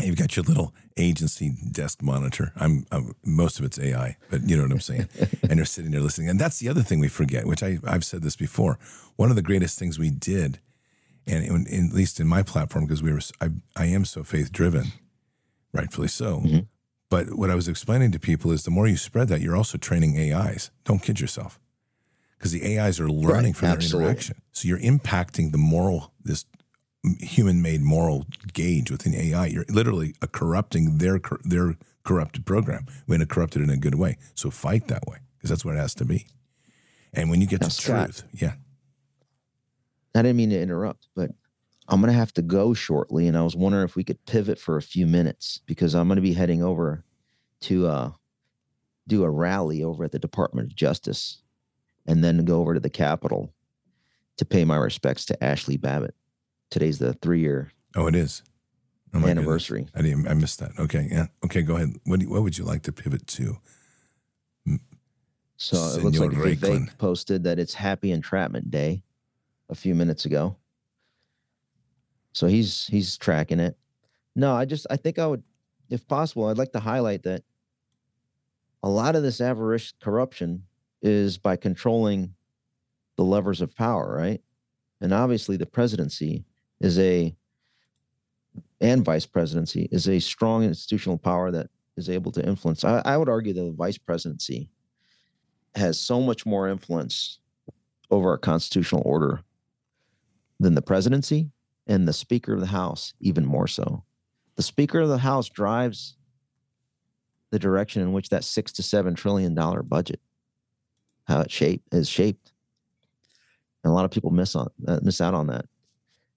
You've got your little agency desk monitor. I'm, I'm most of it's AI, but you know what I'm saying. and you're sitting there listening. And that's the other thing we forget, which I, I've said this before. One of the greatest things we did, and in, in- at least in my platform, because we were, I, I am so faith driven, rightfully so. Mhm. But what I was explaining to people is the more you spread that, you're also training AIs. Don't kid yourself, because the AIs are learning Right, from their interaction. So you're impacting the moral, this human-made moral gauge within AI. You're literally corrupting their their corrupted program. We're going to corrupt it in a good way. So fight that way because that's what it has to be. And when you get Now, to Scott, truth, yeah, I didn't mean to interrupt, but I'm going to have to go shortly. And I was wondering if we could pivot for a few minutes because I'm going to be heading over to uh, do a rally over at the Department of Justice and then go over to the Capitol to pay my respects to Ashley Babbitt. Today's the three year oh, it is Oh, my goodness. anniversary. I didn't. I missed that. Okay, yeah. Okay, go ahead. What do you, what would you like to pivot to? So it looks like Senor Vivek posted that it's Happy Entrapment Day a few minutes ago. So he's he's tracking it. No, I just I think I would, if possible, I'd like to highlight that a lot of this avarice corruption is by controlling the levers of power, right? And obviously the presidency is a and vice presidency is a strong institutional power that is able to influence. I, I would argue that the vice presidency has so much more influence over our constitutional order than the presidency and the speaker of the house even more so. The speaker of the house drives the direction in which that six to seven trillion dollar budget how it shape is shaped. And a lot of people miss on uh, miss out on that.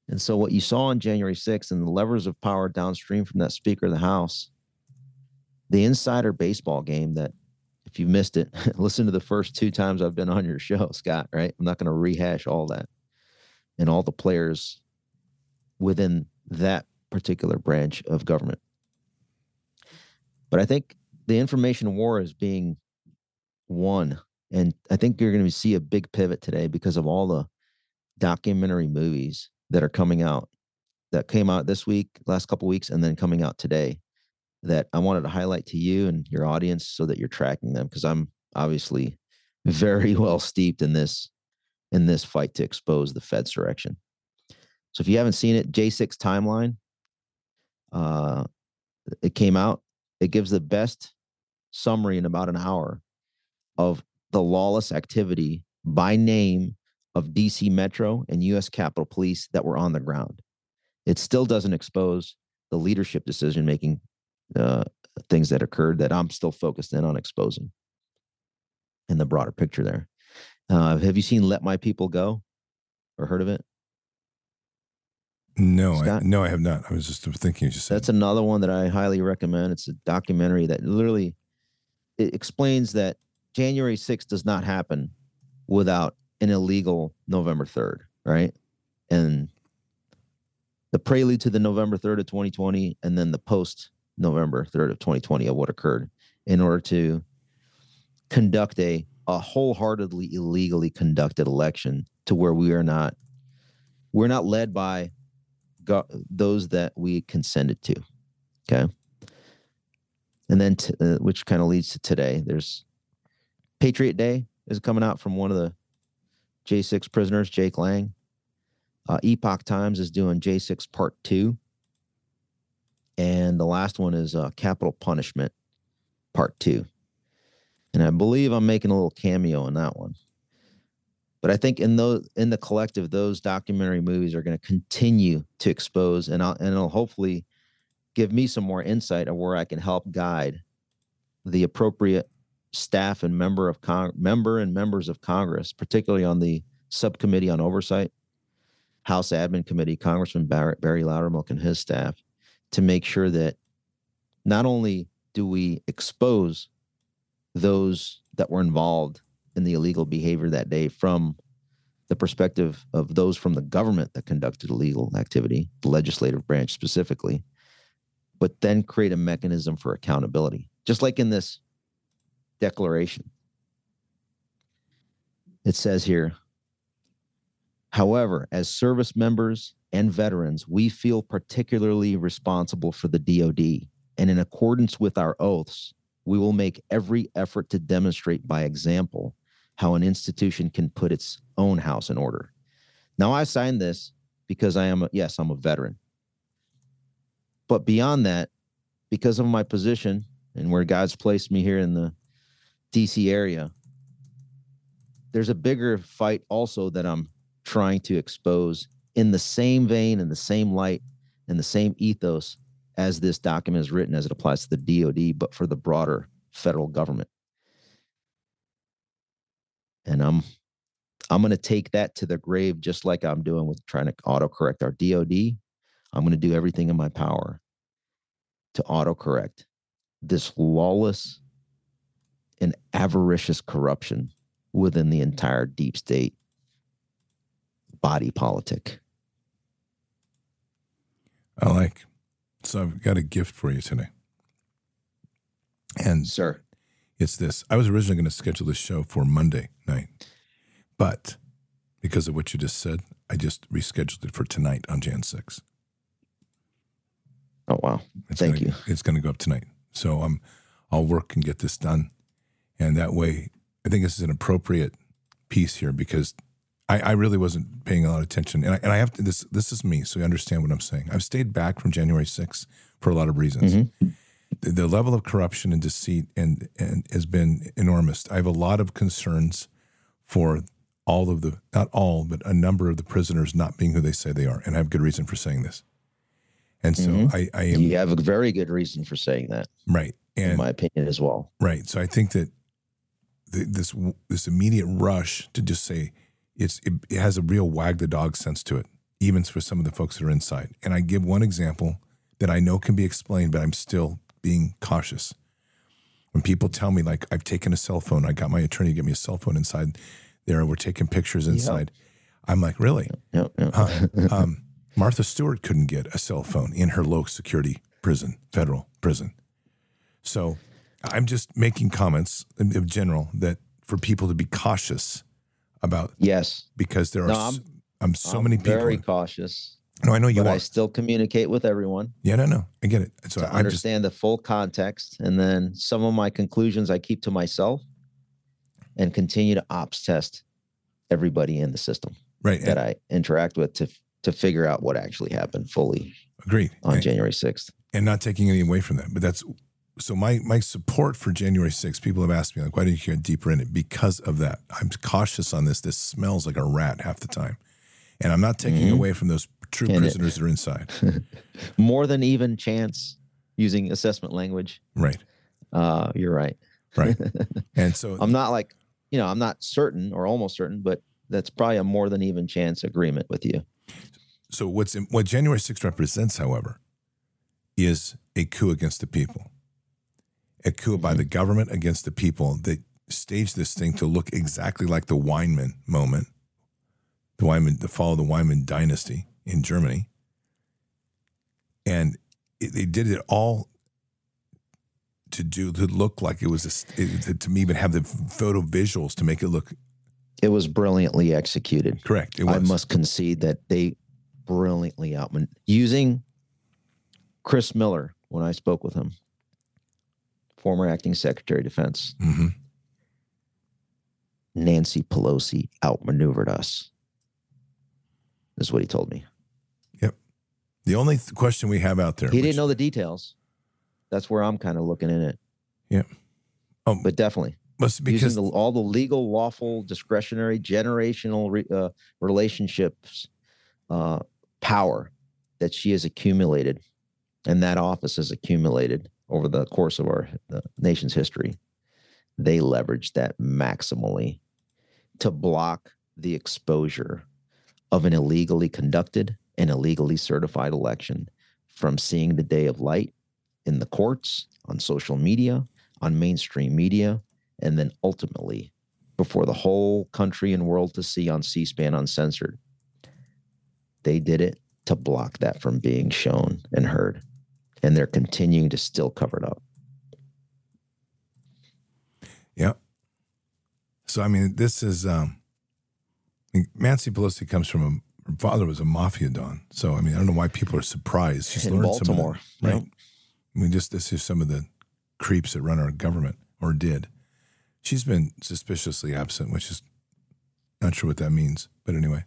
And so what you saw on january 6th and the levers of power downstream from that speaker of the house the insider baseball game that if you missed it, listen to the first two times I've been on your show, Scott, right? I'm not going to rehash all that. And all the players within that particular branch of government. But I think the information war is being won. And I think you're going to see a big pivot today because of all the documentary movies that are coming out that came out this week, last couple weeks, and then coming out today that I wanted to highlight to you and your audience so that you're tracking them because I'm obviously very well steeped in this in this fight to expose the Fed's direction. So if you haven't seen it, J6 timeline, uh, it came out. It gives the best summary in about an hour of the lawless activity by name of DC Metro and US Capitol Police that were on the ground. It still doesn't expose the leadership decision making uh, things that occurred that I'm still focused in on exposing in the broader picture there. Uh, have you seen Let My People Go or heard of it? No, I, no, I have not. I was just thinking. You just said That's another one that I highly recommend. It's a documentary that literally it explains that January 6th does not happen without an illegal November 3rd, right? And the prelude to the November 3rd of 2020 and then the post November 3rd of 2020 of what occurred in order to conduct a a wholeheartedly illegally conducted election to where we are not we're not led by go- those that we consented to okay? And then t- uh, which kind of leads to today there's patriot day is coming out from one of the j6 prisoners jake lang. Uh, epoch times is doing j6 part two. And the last one is uh, Capitol punishment part two. And i believe i'm making a little cameo in that one but I think in those in the collective, those documentary movies are going to continue to expose, and I'll, and it'll hopefully give me some more insight of where I can help guide the appropriate staff and member of member and members of Congress, particularly on the subcommittee on oversight, House Admin Committee, Congressman Barrett, Barry Loudermilk and his staff, to make sure that not only do we expose those that were involved in the illegal behavior that day from the perspective of those from the government that conducted illegal activity, the legislative branch specifically, but then create a mechanism for accountability, just like in this declaration. It says here, however, as service members and veterans, we feel particularly responsible for the DoD, and in accordance with our oaths, we will make every effort to demonstrate by example how an institution can put its own house in order. Now, I signed this because I am, a, yes, I'm a veteran. But beyond that, because of my position and where God's placed me here in the DC area, there's a bigger fight also that I'm trying to expose in the same vein, in the same light, in the same ethos as this document is written as it applies to the DoD, but for the broader federal government and I'm I'm going to take that to the grave just like I'm doing with trying to autocorrect our DoD. I'm going to do everything in my power to autocorrect this lawless and avaricious corruption within the entire deep state body politic. I like. So I've got a gift for you today. And sir, it's this. I was originally going to schedule this show for Monday night, but because of what you just said, I just rescheduled it for tonight on Jan 6. Oh wow! It's Thank gonna, you. It's going to go up tonight, so I'm I'll work and get this done, and that way I think this is an appropriate piece here because I, I really wasn't paying a lot of attention, and I, and I have to this this is me, so you understand what I'm saying. I've stayed back from January 6th for a lot of reasons. Mm-hmm. The, the level of corruption and deceit and and has been enormous. I have a lot of concerns for all of the not all but a number of the prisoners not being who they say they are, and I have good reason for saying this. And so Mhm. I, I am You have a very good reason for saying that, right, and in my opinion, as well. Right. So I think that th- this this immediate rush to just say it's it, it has a real wag the dog sense to it, even for some of the folks that are inside. And I give one example that I know can be explained, but I'm still being cautious. When people tell me like I've taken a cell phone, I got my attorney to get me a cell phone inside there, and we're taking pictures inside. I'm like, really? Yep, yep. Huh. um, Martha Stewart couldn't get a cell phone in her low security prison, federal prison. So I'm just making comments in, general that for people to be cautious about yes, because there are No, I'm- I'm so I'm many people. very cautious. No, I know you but are. I still communicate with everyone yeah, no, no, I get it. So to I'm just understand the full context, and then some of my conclusions I keep to myself, and continue to ops test everybody in the system right. that And, I interact with to to figure out what actually happened fully agreed. on And- January sixth. and not taking any away from that. But that's so my my support for January 6th, people have asked me like, why didn't you get deeper in it? Because of that. I'm cautious on this. This smells like a rat half the time. And I'm not taking Mhm. away from those true And it- prisoners that are inside. More than even chance using assessment language. Right. Uh, you're right. Right. And so I'm not like, you know, I'm not certain or almost certain, but that's probably a more than even chance agreement with you. so what's what January 6th represents, however, is a coup against the people. A coup by the government against the people that staged this thing to look exactly like the Weimar moment, the Weimar, the fall of the Weimar dynasty in Germany. And it, they did it all to do to look like it was a, it, to me even have the photo visuals to make it look It was brilliantly executed. correct. It I must concede that they brilliantly outman using Chris Miller when I spoke with him, former acting Secretary of Defense. hmm Nancy Pelosi outmaneuvered us. Is what he told me. Yep. The only th- question we have out there. He which- didn't know the details. That's where I'm kind of looking in it. Yep. Oh, But definitely must because using the, all the legal, lawful, discretionary, generational re, uh, relationships, uh, power that she has accumulated, and that office has accumulated over the course of our nation's history. They leveraged that maximally to block the exposure of an illegally conducted and illegally certified election from seeing the day of light in the courts, on social media, on mainstream media, and then ultimately before the whole country and world to see on C SPAN uncensored. They did it to block that from being shown and heard. And they're continuing to still cover it up. Yeah. So I mean, this is um, mean, Nancy Pelosi comes from a her father was a mafia don. So I mean, I don't know why people are surprised. She's In learned some of Baltimore, the, right? yep. I mean, just this is some of the creeps that run our government or did. She's been suspiciously absent, which is not sure what that means, but anyway.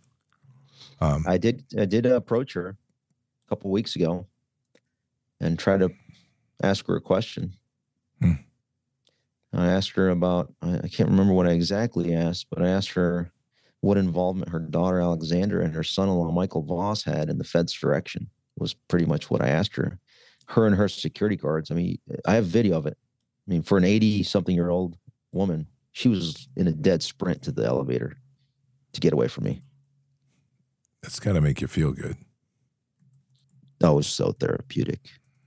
Um, I did I did approach her a couple weeks ago and try to ask her a question. Hmm. I asked her about I can't remember what I exactly asked, but I asked her what involvement her daughter Alexandra and her son-in-law Michael Vos had in the Fed's direction was pretty much what I asked her. Her and her security guards. I mean, I have video of it. I mean, for an 80 something year old woman, she was in a dead sprint to the elevator to get away from me. that's got to make you feel good. That was so therapeutic.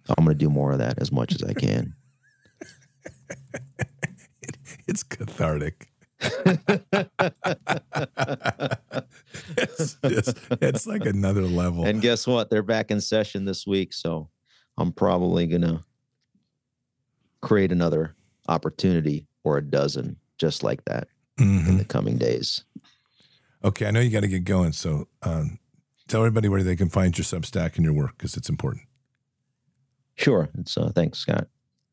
I'm going to do more of that as much as I can. It's cathartic. It's just, it's like another level. and guess what? They're back in session this week. So I'm probably going to create another opportunity or a dozen just like that Mhm. in the coming days. Okay, I know you got to get going. So um, tell everybody where they can find your Substack and your work because it's important. Sure. It's, uh, thanks, Scott.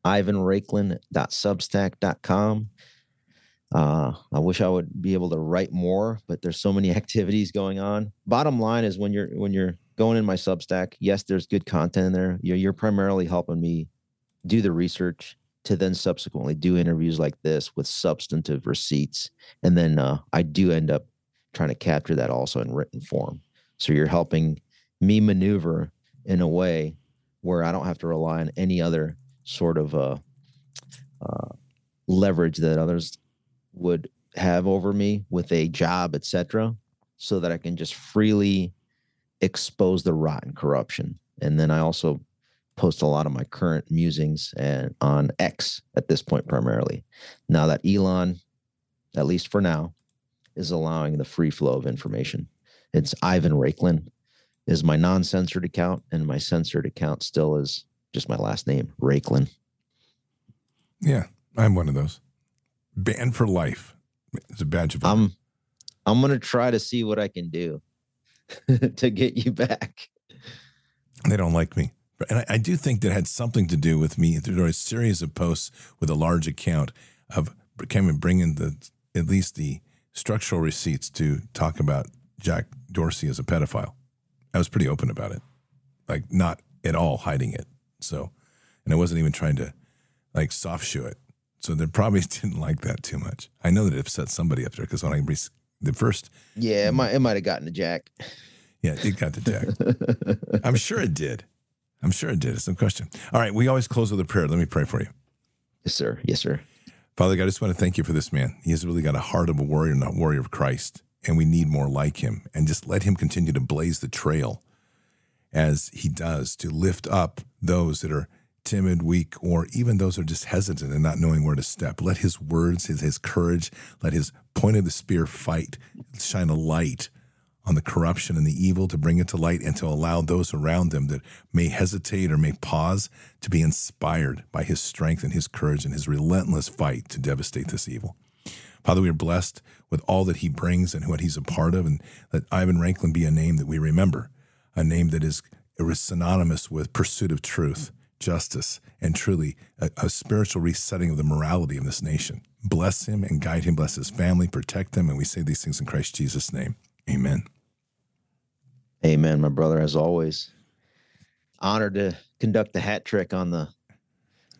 IvanRaiklin.substack.com. Uh, I wish I would be able to write more, but there's so many activities going on. Bottom line is when you're when you're going in my Substack, yes, there's good content in there. You're, you're primarily helping me do the research to then subsequently do interviews like this with substantive receipts, and then uh, I do end up trying to capture that also in written form. So you're helping me maneuver in a way where I don't have to rely on any other sort of uh, uh, leverage that others would have over me with a job, etc., so that I can just freely expose the rotten corruption. And then I also post a lot of my current musings and on X at this point primarily. Now that Elon, at least for now, is allowing the free flow of information. It's Ivan Raiklin is my non-censored account, and my censored account still is just my last name, Rakelin. Yeah, I'm one of those. Banned for life. It's a badge of honor. I'm I'm gonna try to see what I can do to get you back. they don't like me. And I, I do think that had something to do with me through a series of posts with a large account of of bringing the at least the structural receipts to talk about Jack Dorsey as a pedophile. I was pretty open about it, like not at all hiding it. So, and I wasn't even trying to like soft shoe it. So they probably didn't like that too much. I know that it upset somebody up there because when I re- the first, Yeah, it might it might have gotten to Jack. yeah, it got the Jack. I'm sure it did. I'm sure it did. It's no question. All right, we always close with a prayer. Let me pray for you. yes, sir. Yes, sir. Father God, I just want to thank you for this man. He has really got a heart of a warrior, not warrior of Christ. And we need more like him. And just let him continue to blaze the trail as he does to lift up those that are timid, weak, or even those who are just hesitant and not knowing where to step. Let his words, his, his courage, let his point of the spear fight shine a light on the corruption and the evil to bring it to light and to allow those around them that may hesitate or may pause to be inspired by his strength and his courage and his relentless fight to devastate this evil. Father, we are blessed with all that he brings and what he's a part of, and let Ivan Raiklin be a name that we remember, a name that is synonymous with pursuit of truth, justice, and truly a, a spiritual resetting of the morality of this nation. Bless him and guide him, bless his family, protect him, and we say these things in Christ Jesus' name. Amen. Amen, my brother, as always. Honored to conduct the hat trick on the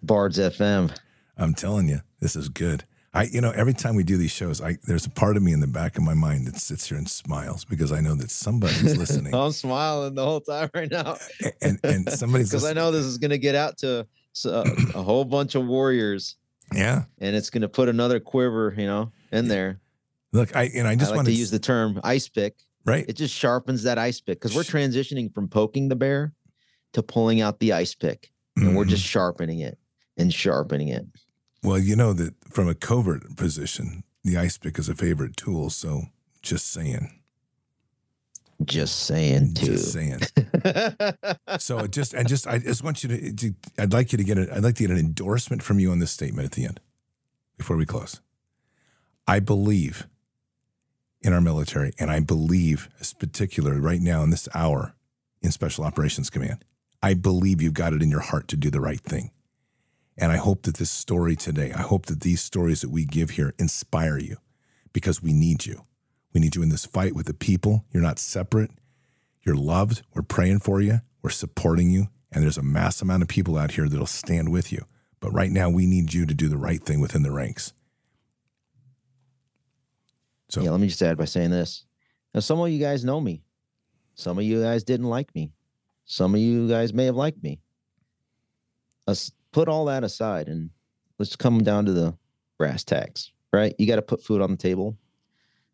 Bards FM. I'm telling you, this is good. I, you know, every time we do these shows, I there's a part of me in the back of my mind that sits here and smiles because I know that somebody's listening. I'm smiling the whole time right now, and and somebody's because I know this is going to get out to a, a whole bunch of warriors. Yeah, and it's going to put another quiver, you know, in there. Look, I and I just I like want to use the term ice pick. Right. It just sharpens that ice pick because we're transitioning from poking the bear to pulling out the ice pick, and mm-hmm. we're just sharpening it and sharpening it. Well, you know that from a covert position, the ice pick is a favorite tool. So just saying. Just saying too. Just saying. so just I just I just want you to, to I'd like you to get a, I'd like to get an endorsement from you on this statement at the end before we close. I believe in our military, and I believe, particularly right now in this hour, in Special Operations Command. I believe you've got it in your heart to do the right thing. And I hope that this story today, I hope that these stories that we give here inspire you because we need you. We need you in this fight with the people. You're not separate. You're loved. We're praying for you. We're supporting you. And there's a mass amount of people out here that'll stand with you. But right now, we need you to do the right thing within the ranks. So, yeah, let me just add by saying this. Now, some of you guys know me. Some of you guys didn't like me. Some of you guys may have liked me. Let's put all that aside and let's come down to the brass tacks, right? You got to put food on the table.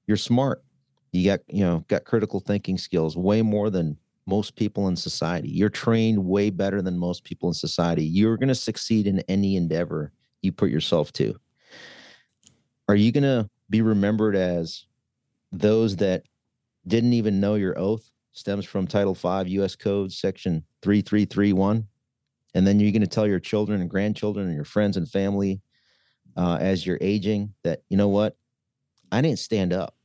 You're smart. You got, you know, got critical thinking skills way more than most people in society. You're trained way better than most people in society. You're going to succeed in any endeavor you put yourself to. Are you going to be remembered as those that didn't even know your oath stems from Title V U.S. Code Section 3331. And then you're going to tell your children and grandchildren and your friends and family uh, as you're aging that, you know what? I didn't stand up.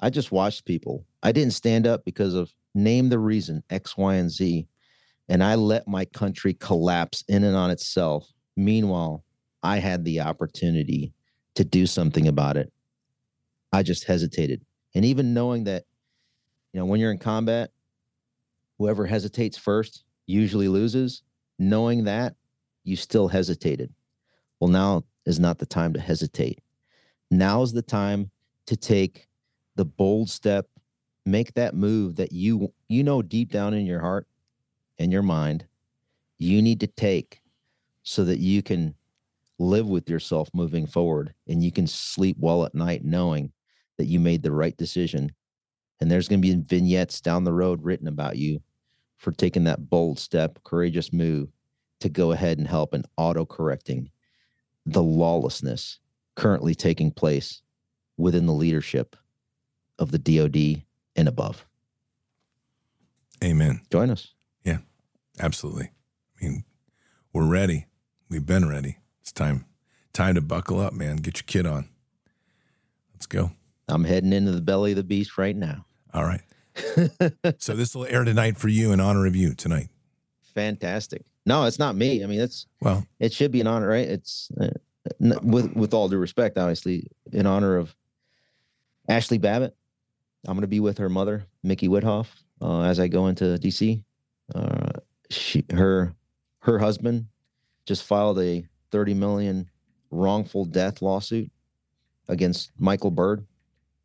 I just watched people. I didn't stand up because of name the reason X, Y, and Z. And I let my country collapse in and on itself. Meanwhile, I had the opportunity to do something about it. I just hesitated. And even knowing that, you know, when you're in combat, whoever hesitates first usually loses, knowing that you still hesitated. Well, now is not the time to hesitate. Now is the time to take the bold step, make that move that you you know deep down in your heart and your mind you need to take so that you can live with yourself moving forward and you can sleep well at night knowing that you made the right decision and there's going to be vignettes down the road written about you for taking that bold step courageous move to go ahead and help in auto correcting the lawlessness currently taking place within the leadership of the DoD and above. Amen. Join us. Yeah, absolutely. I mean, we're ready. We've been ready. It's time time to buckle up, man. Get your kit on. Let's go. I'm heading into the belly of the beast right now. All right. So this will air tonight for you in honor of you tonight. Fantastic. No, it's not me. I mean, it's well, it should be an honor, right? It's uh, with with all due respect, obviously, in honor of Ashley Babbitt. I'm going to be with her mother, Micki Witthoeft, uh, as I go into DC. Uh, she, her, her husband just filed a 30 million wrongful death lawsuit against Michael Byrd,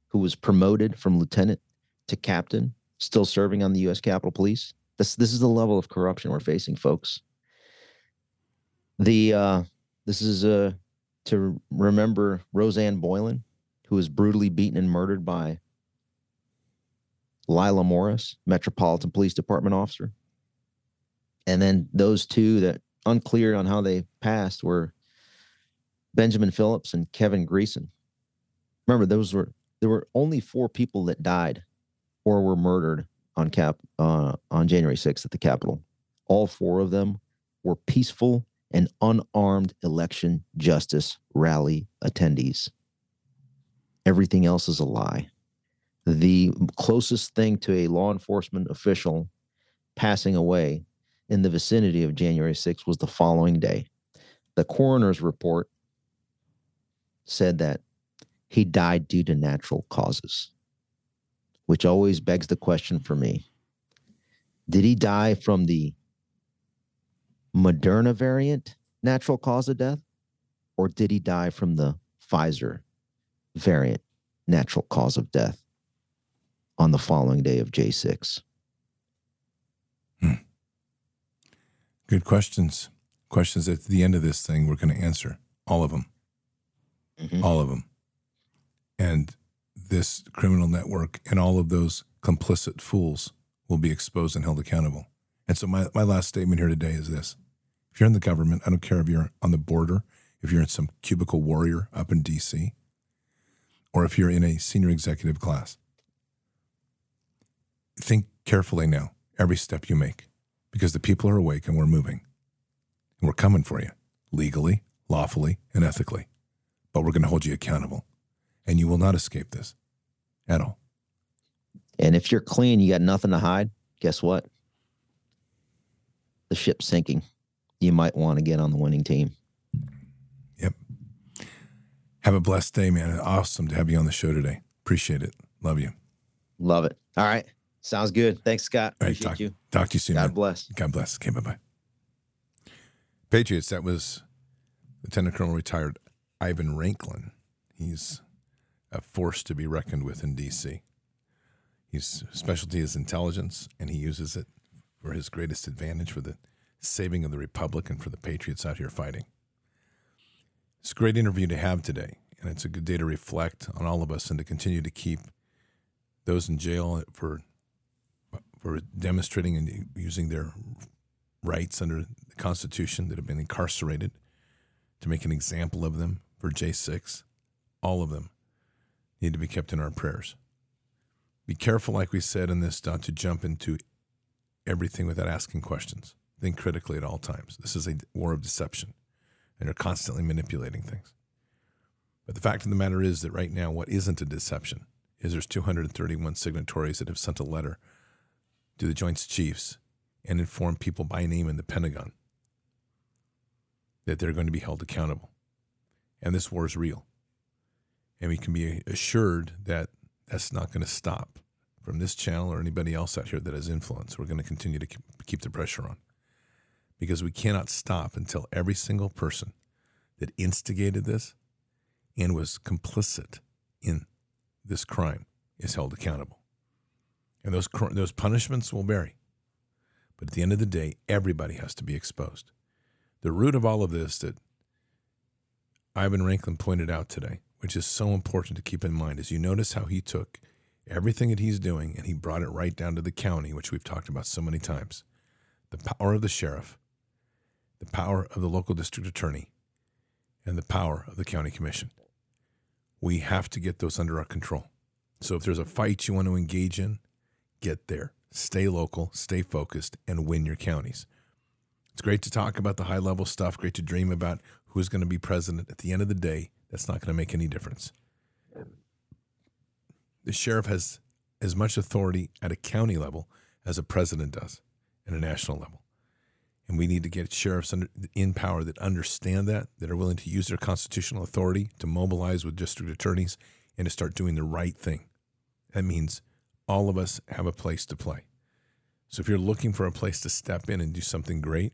who was promoted from lieutenant to captain, still serving on the U.S. Capitol Police. This this is the level of corruption we're facing, folks. The uh, this is uh, to remember Rosanne Boyland, who was brutally beaten and murdered by Lila Morris, Metropolitan Police Department officer. And then those two that unclear on how they passed were Benjamin Phillips and Kevin Greeson. Remember, those were there were only four people that died or were murdered on cap uh, on January 6th at the Capitol. All four of them were peaceful and unarmed election justice rally attendees. Everything else is a lie. The closest thing to a law enforcement official passing away in the vicinity of January 6th was the following day. The coroner's report said that he died due to natural causes, which always begs the question for me Did he die from the Moderna variant natural cause of death, or did he die from the Pfizer variant natural cause of death on the following day of J6? Hmm. Good questions. Questions at the end of this thing we're going to answer. All of them. Mm-hmm. All of them. And this criminal network and all of those complicit fools will be exposed and held accountable. And so, my, my last statement here today is this if you're in the government, I don't care if you're on the border, if you're in some cubicle warrior up in DC, or if you're in a senior executive class, think carefully now, every step you make, because the people are awake and we're moving. And we're coming for you legally, lawfully, and ethically. But we're going to hold you accountable and you will not escape this at all. And if you're clean, you got nothing to hide, guess what? The ship's sinking. You might want to get on the winning team. Yep. Have a blessed day, man. Awesome to have you on the show today. Appreciate it. Love you. Love it. All right. Sounds good. Thanks, Scott. Appreciate talk, you. Talk to you soon. God man. bless. God bless. Okay, bye bye. Patriots, that was Lieutenant Colonel retired Ivan Raiklin. He's a force to be reckoned with in D.C. His specialty is intelligence, and he uses it for his greatest advantage for the saving of the Republic and for the patriots out here fighting. It's a great interview to have today, and it's a good day to reflect on all of us and to continue to keep those in jail for for demonstrating and using their rights under the Constitution that have been incarcerated, to make an example of them for J6, all of them need to be kept in our prayers. Be careful, like we said in this, not to jump into everything without asking questions. Think critically at all times. This is a war of deception, and they're constantly manipulating things. But the fact of the matter is that right now, what isn't a deception is there's 231 signatories that have sent a letter to the Joint Chiefs and informed people by name in the Pentagon that they're going to be held accountable. And this war is real and we can be assured that that's not going to stop from this channel or anybody else out here that has influence. We're going to continue to keep the pressure on because we cannot stop until every single person that instigated this and was complicit in this crime is held accountable. And those those punishments will vary. But at the end of the day, everybody has to be exposed. The root of all of this that Ivan Raiklin pointed out today which is so important to keep in mind, is you notice how he took everything that he's doing and he brought it right down to the county, which we've talked about so many times. The power of the sheriff, the power of the local district attorney, and the power of the county commission. We have to get those under our control. So if there's a fight you want to engage in, get there. Stay local, stay focused, and win your counties. It's great to talk about the high level stuff, great to dream about who's going to be president. At the end of the day, that's not going to make any difference. The sheriff has as much authority at a county level as a president does at a national level. And we need to get sheriffs in power that understand that, that are willing to use their constitutional authority to mobilize with district attorneys and to start doing the right thing. That means all of us have a place to play. So if you're looking for a place to step in and do something great,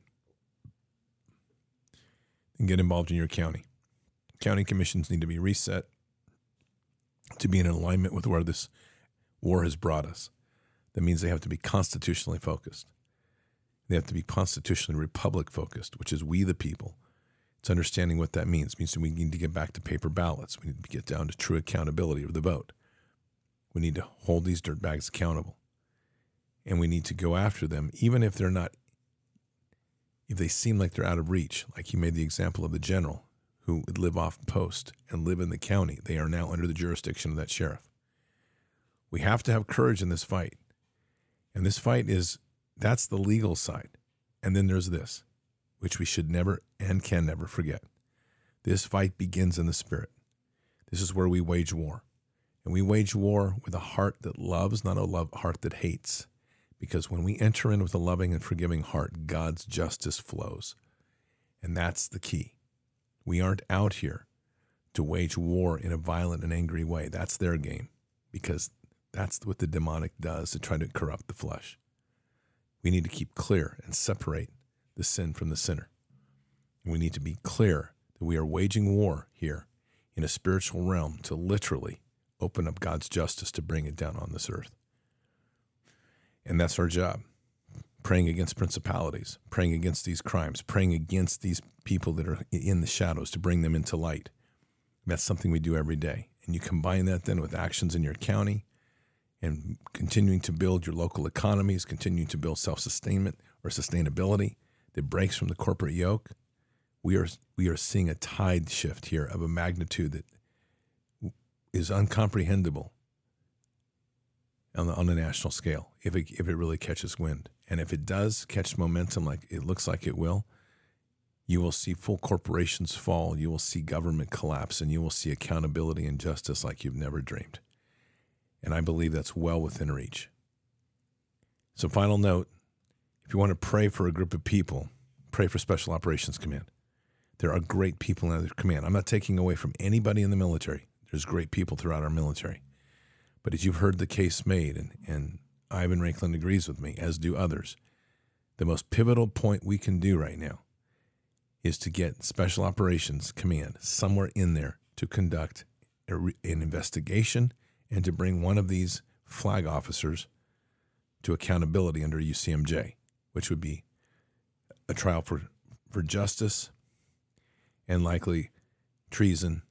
then get involved in your county. County commissions need to be reset to be in alignment with where this war has brought us. That means they have to be constitutionally focused. They have to be constitutionally republic focused, which is we the people. It's understanding what that means. It means that we need to get back to paper ballots. We need to get down to true accountability of the vote. We need to hold these dirtbags accountable. And we need to go after them, even if they're not if they seem like they're out of reach, like you made the example of the general who would live off post and live in the county, they are now under the jurisdiction of that sheriff. We have to have courage in this fight. And this fight is that's the legal side. And then there's this, which we should never and can never forget. This fight begins in the spirit. This is where we wage war. And we wage war with a heart that loves, not a love heart that hates. Because when we enter in with a loving and forgiving heart, God's justice flows. And that's the key. We aren't out here to wage war in a violent and angry way. That's their game because that's what the demonic does to try to corrupt the flesh. We need to keep clear and separate the sin from the sinner. We need to be clear that we are waging war here in a spiritual realm to literally open up God's justice to bring it down on this earth. And that's our job praying against principalities, praying against these crimes, praying against these people that are in the shadows to bring them into light. That's something we do every day. And you combine that then with actions in your county and continuing to build your local economies, continuing to build self sustainment or sustainability that breaks from the corporate yoke. We are, we are seeing a tide shift here of a magnitude that is uncomprehendable on, the, on a national scale if it, if it really catches wind. And if it does catch momentum like it looks like it will, you will see full corporations fall, you will see government collapse, and you will see accountability and justice like you've never dreamed. And I believe that's well within reach. So, final note if you want to pray for a group of people, pray for Special Operations Command. There are great people in their command. I'm not taking away from anybody in the military. There's great people throughout our military. But as you've heard the case made, and, and Ivan Raiklin agrees with me, as do others, the most pivotal point we can do right now is to get Special Operations Command somewhere in there to conduct an investigation and to bring one of these flag officers to accountability under UCMJ, which would be a trial for, for justice and likely treason,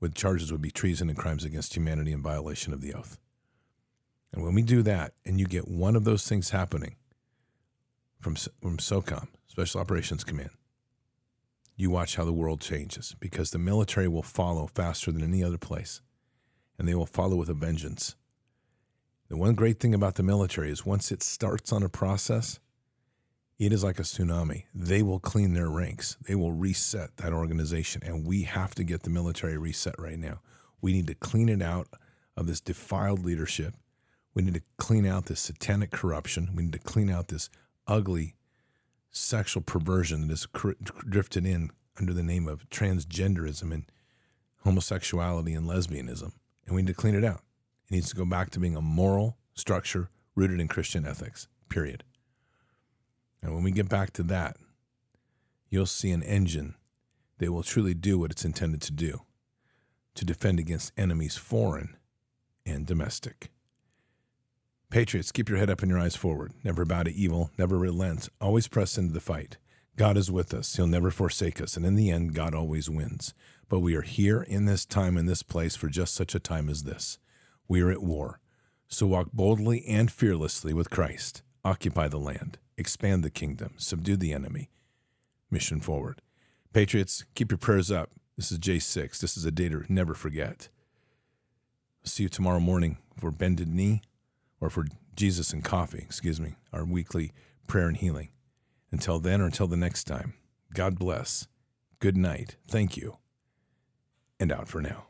with charges would be treason and crimes against humanity and violation of the oath. And when we do that, and you get one of those things happening from, from SOCOM, Special Operations Command, you watch how the world changes because the military will follow faster than any other place and they will follow with a vengeance. The one great thing about the military is once it starts on a process, it is like a tsunami. They will clean their ranks. They will reset that organization. And we have to get the military reset right now. We need to clean it out of this defiled leadership. We need to clean out this satanic corruption. We need to clean out this ugly sexual perversion that has drifted in under the name of transgenderism and homosexuality and lesbianism and we need to clean it out. It needs to go back to being a moral structure rooted in Christian ethics, period. And when we get back to that, you'll see an engine that will truly do what it's intended to do to defend against enemies foreign and domestic. Patriots, keep your head up and your eyes forward. Never bow to evil, never relent, always press into the fight. God is with us. He'll never forsake us. And in the end, God always wins. But we are here in this time, in this place, for just such a time as this. We are at war. So walk boldly and fearlessly with Christ. Occupy the land, expand the kingdom, subdue the enemy. Mission forward. Patriots, keep your prayers up. This is J6. This is a day to never forget. see you tomorrow morning for Bended Knee or for Jesus and Coffee, excuse me, our weekly prayer and healing. Until then or until the next time, God bless. Good night. Thank you and out for now.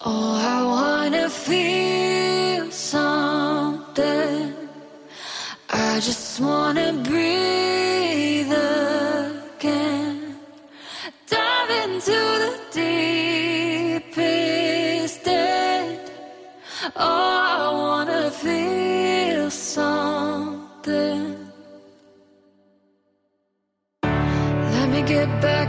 Oh, I wanna feel something. I just wanna breathe again. Dive into the deepest get back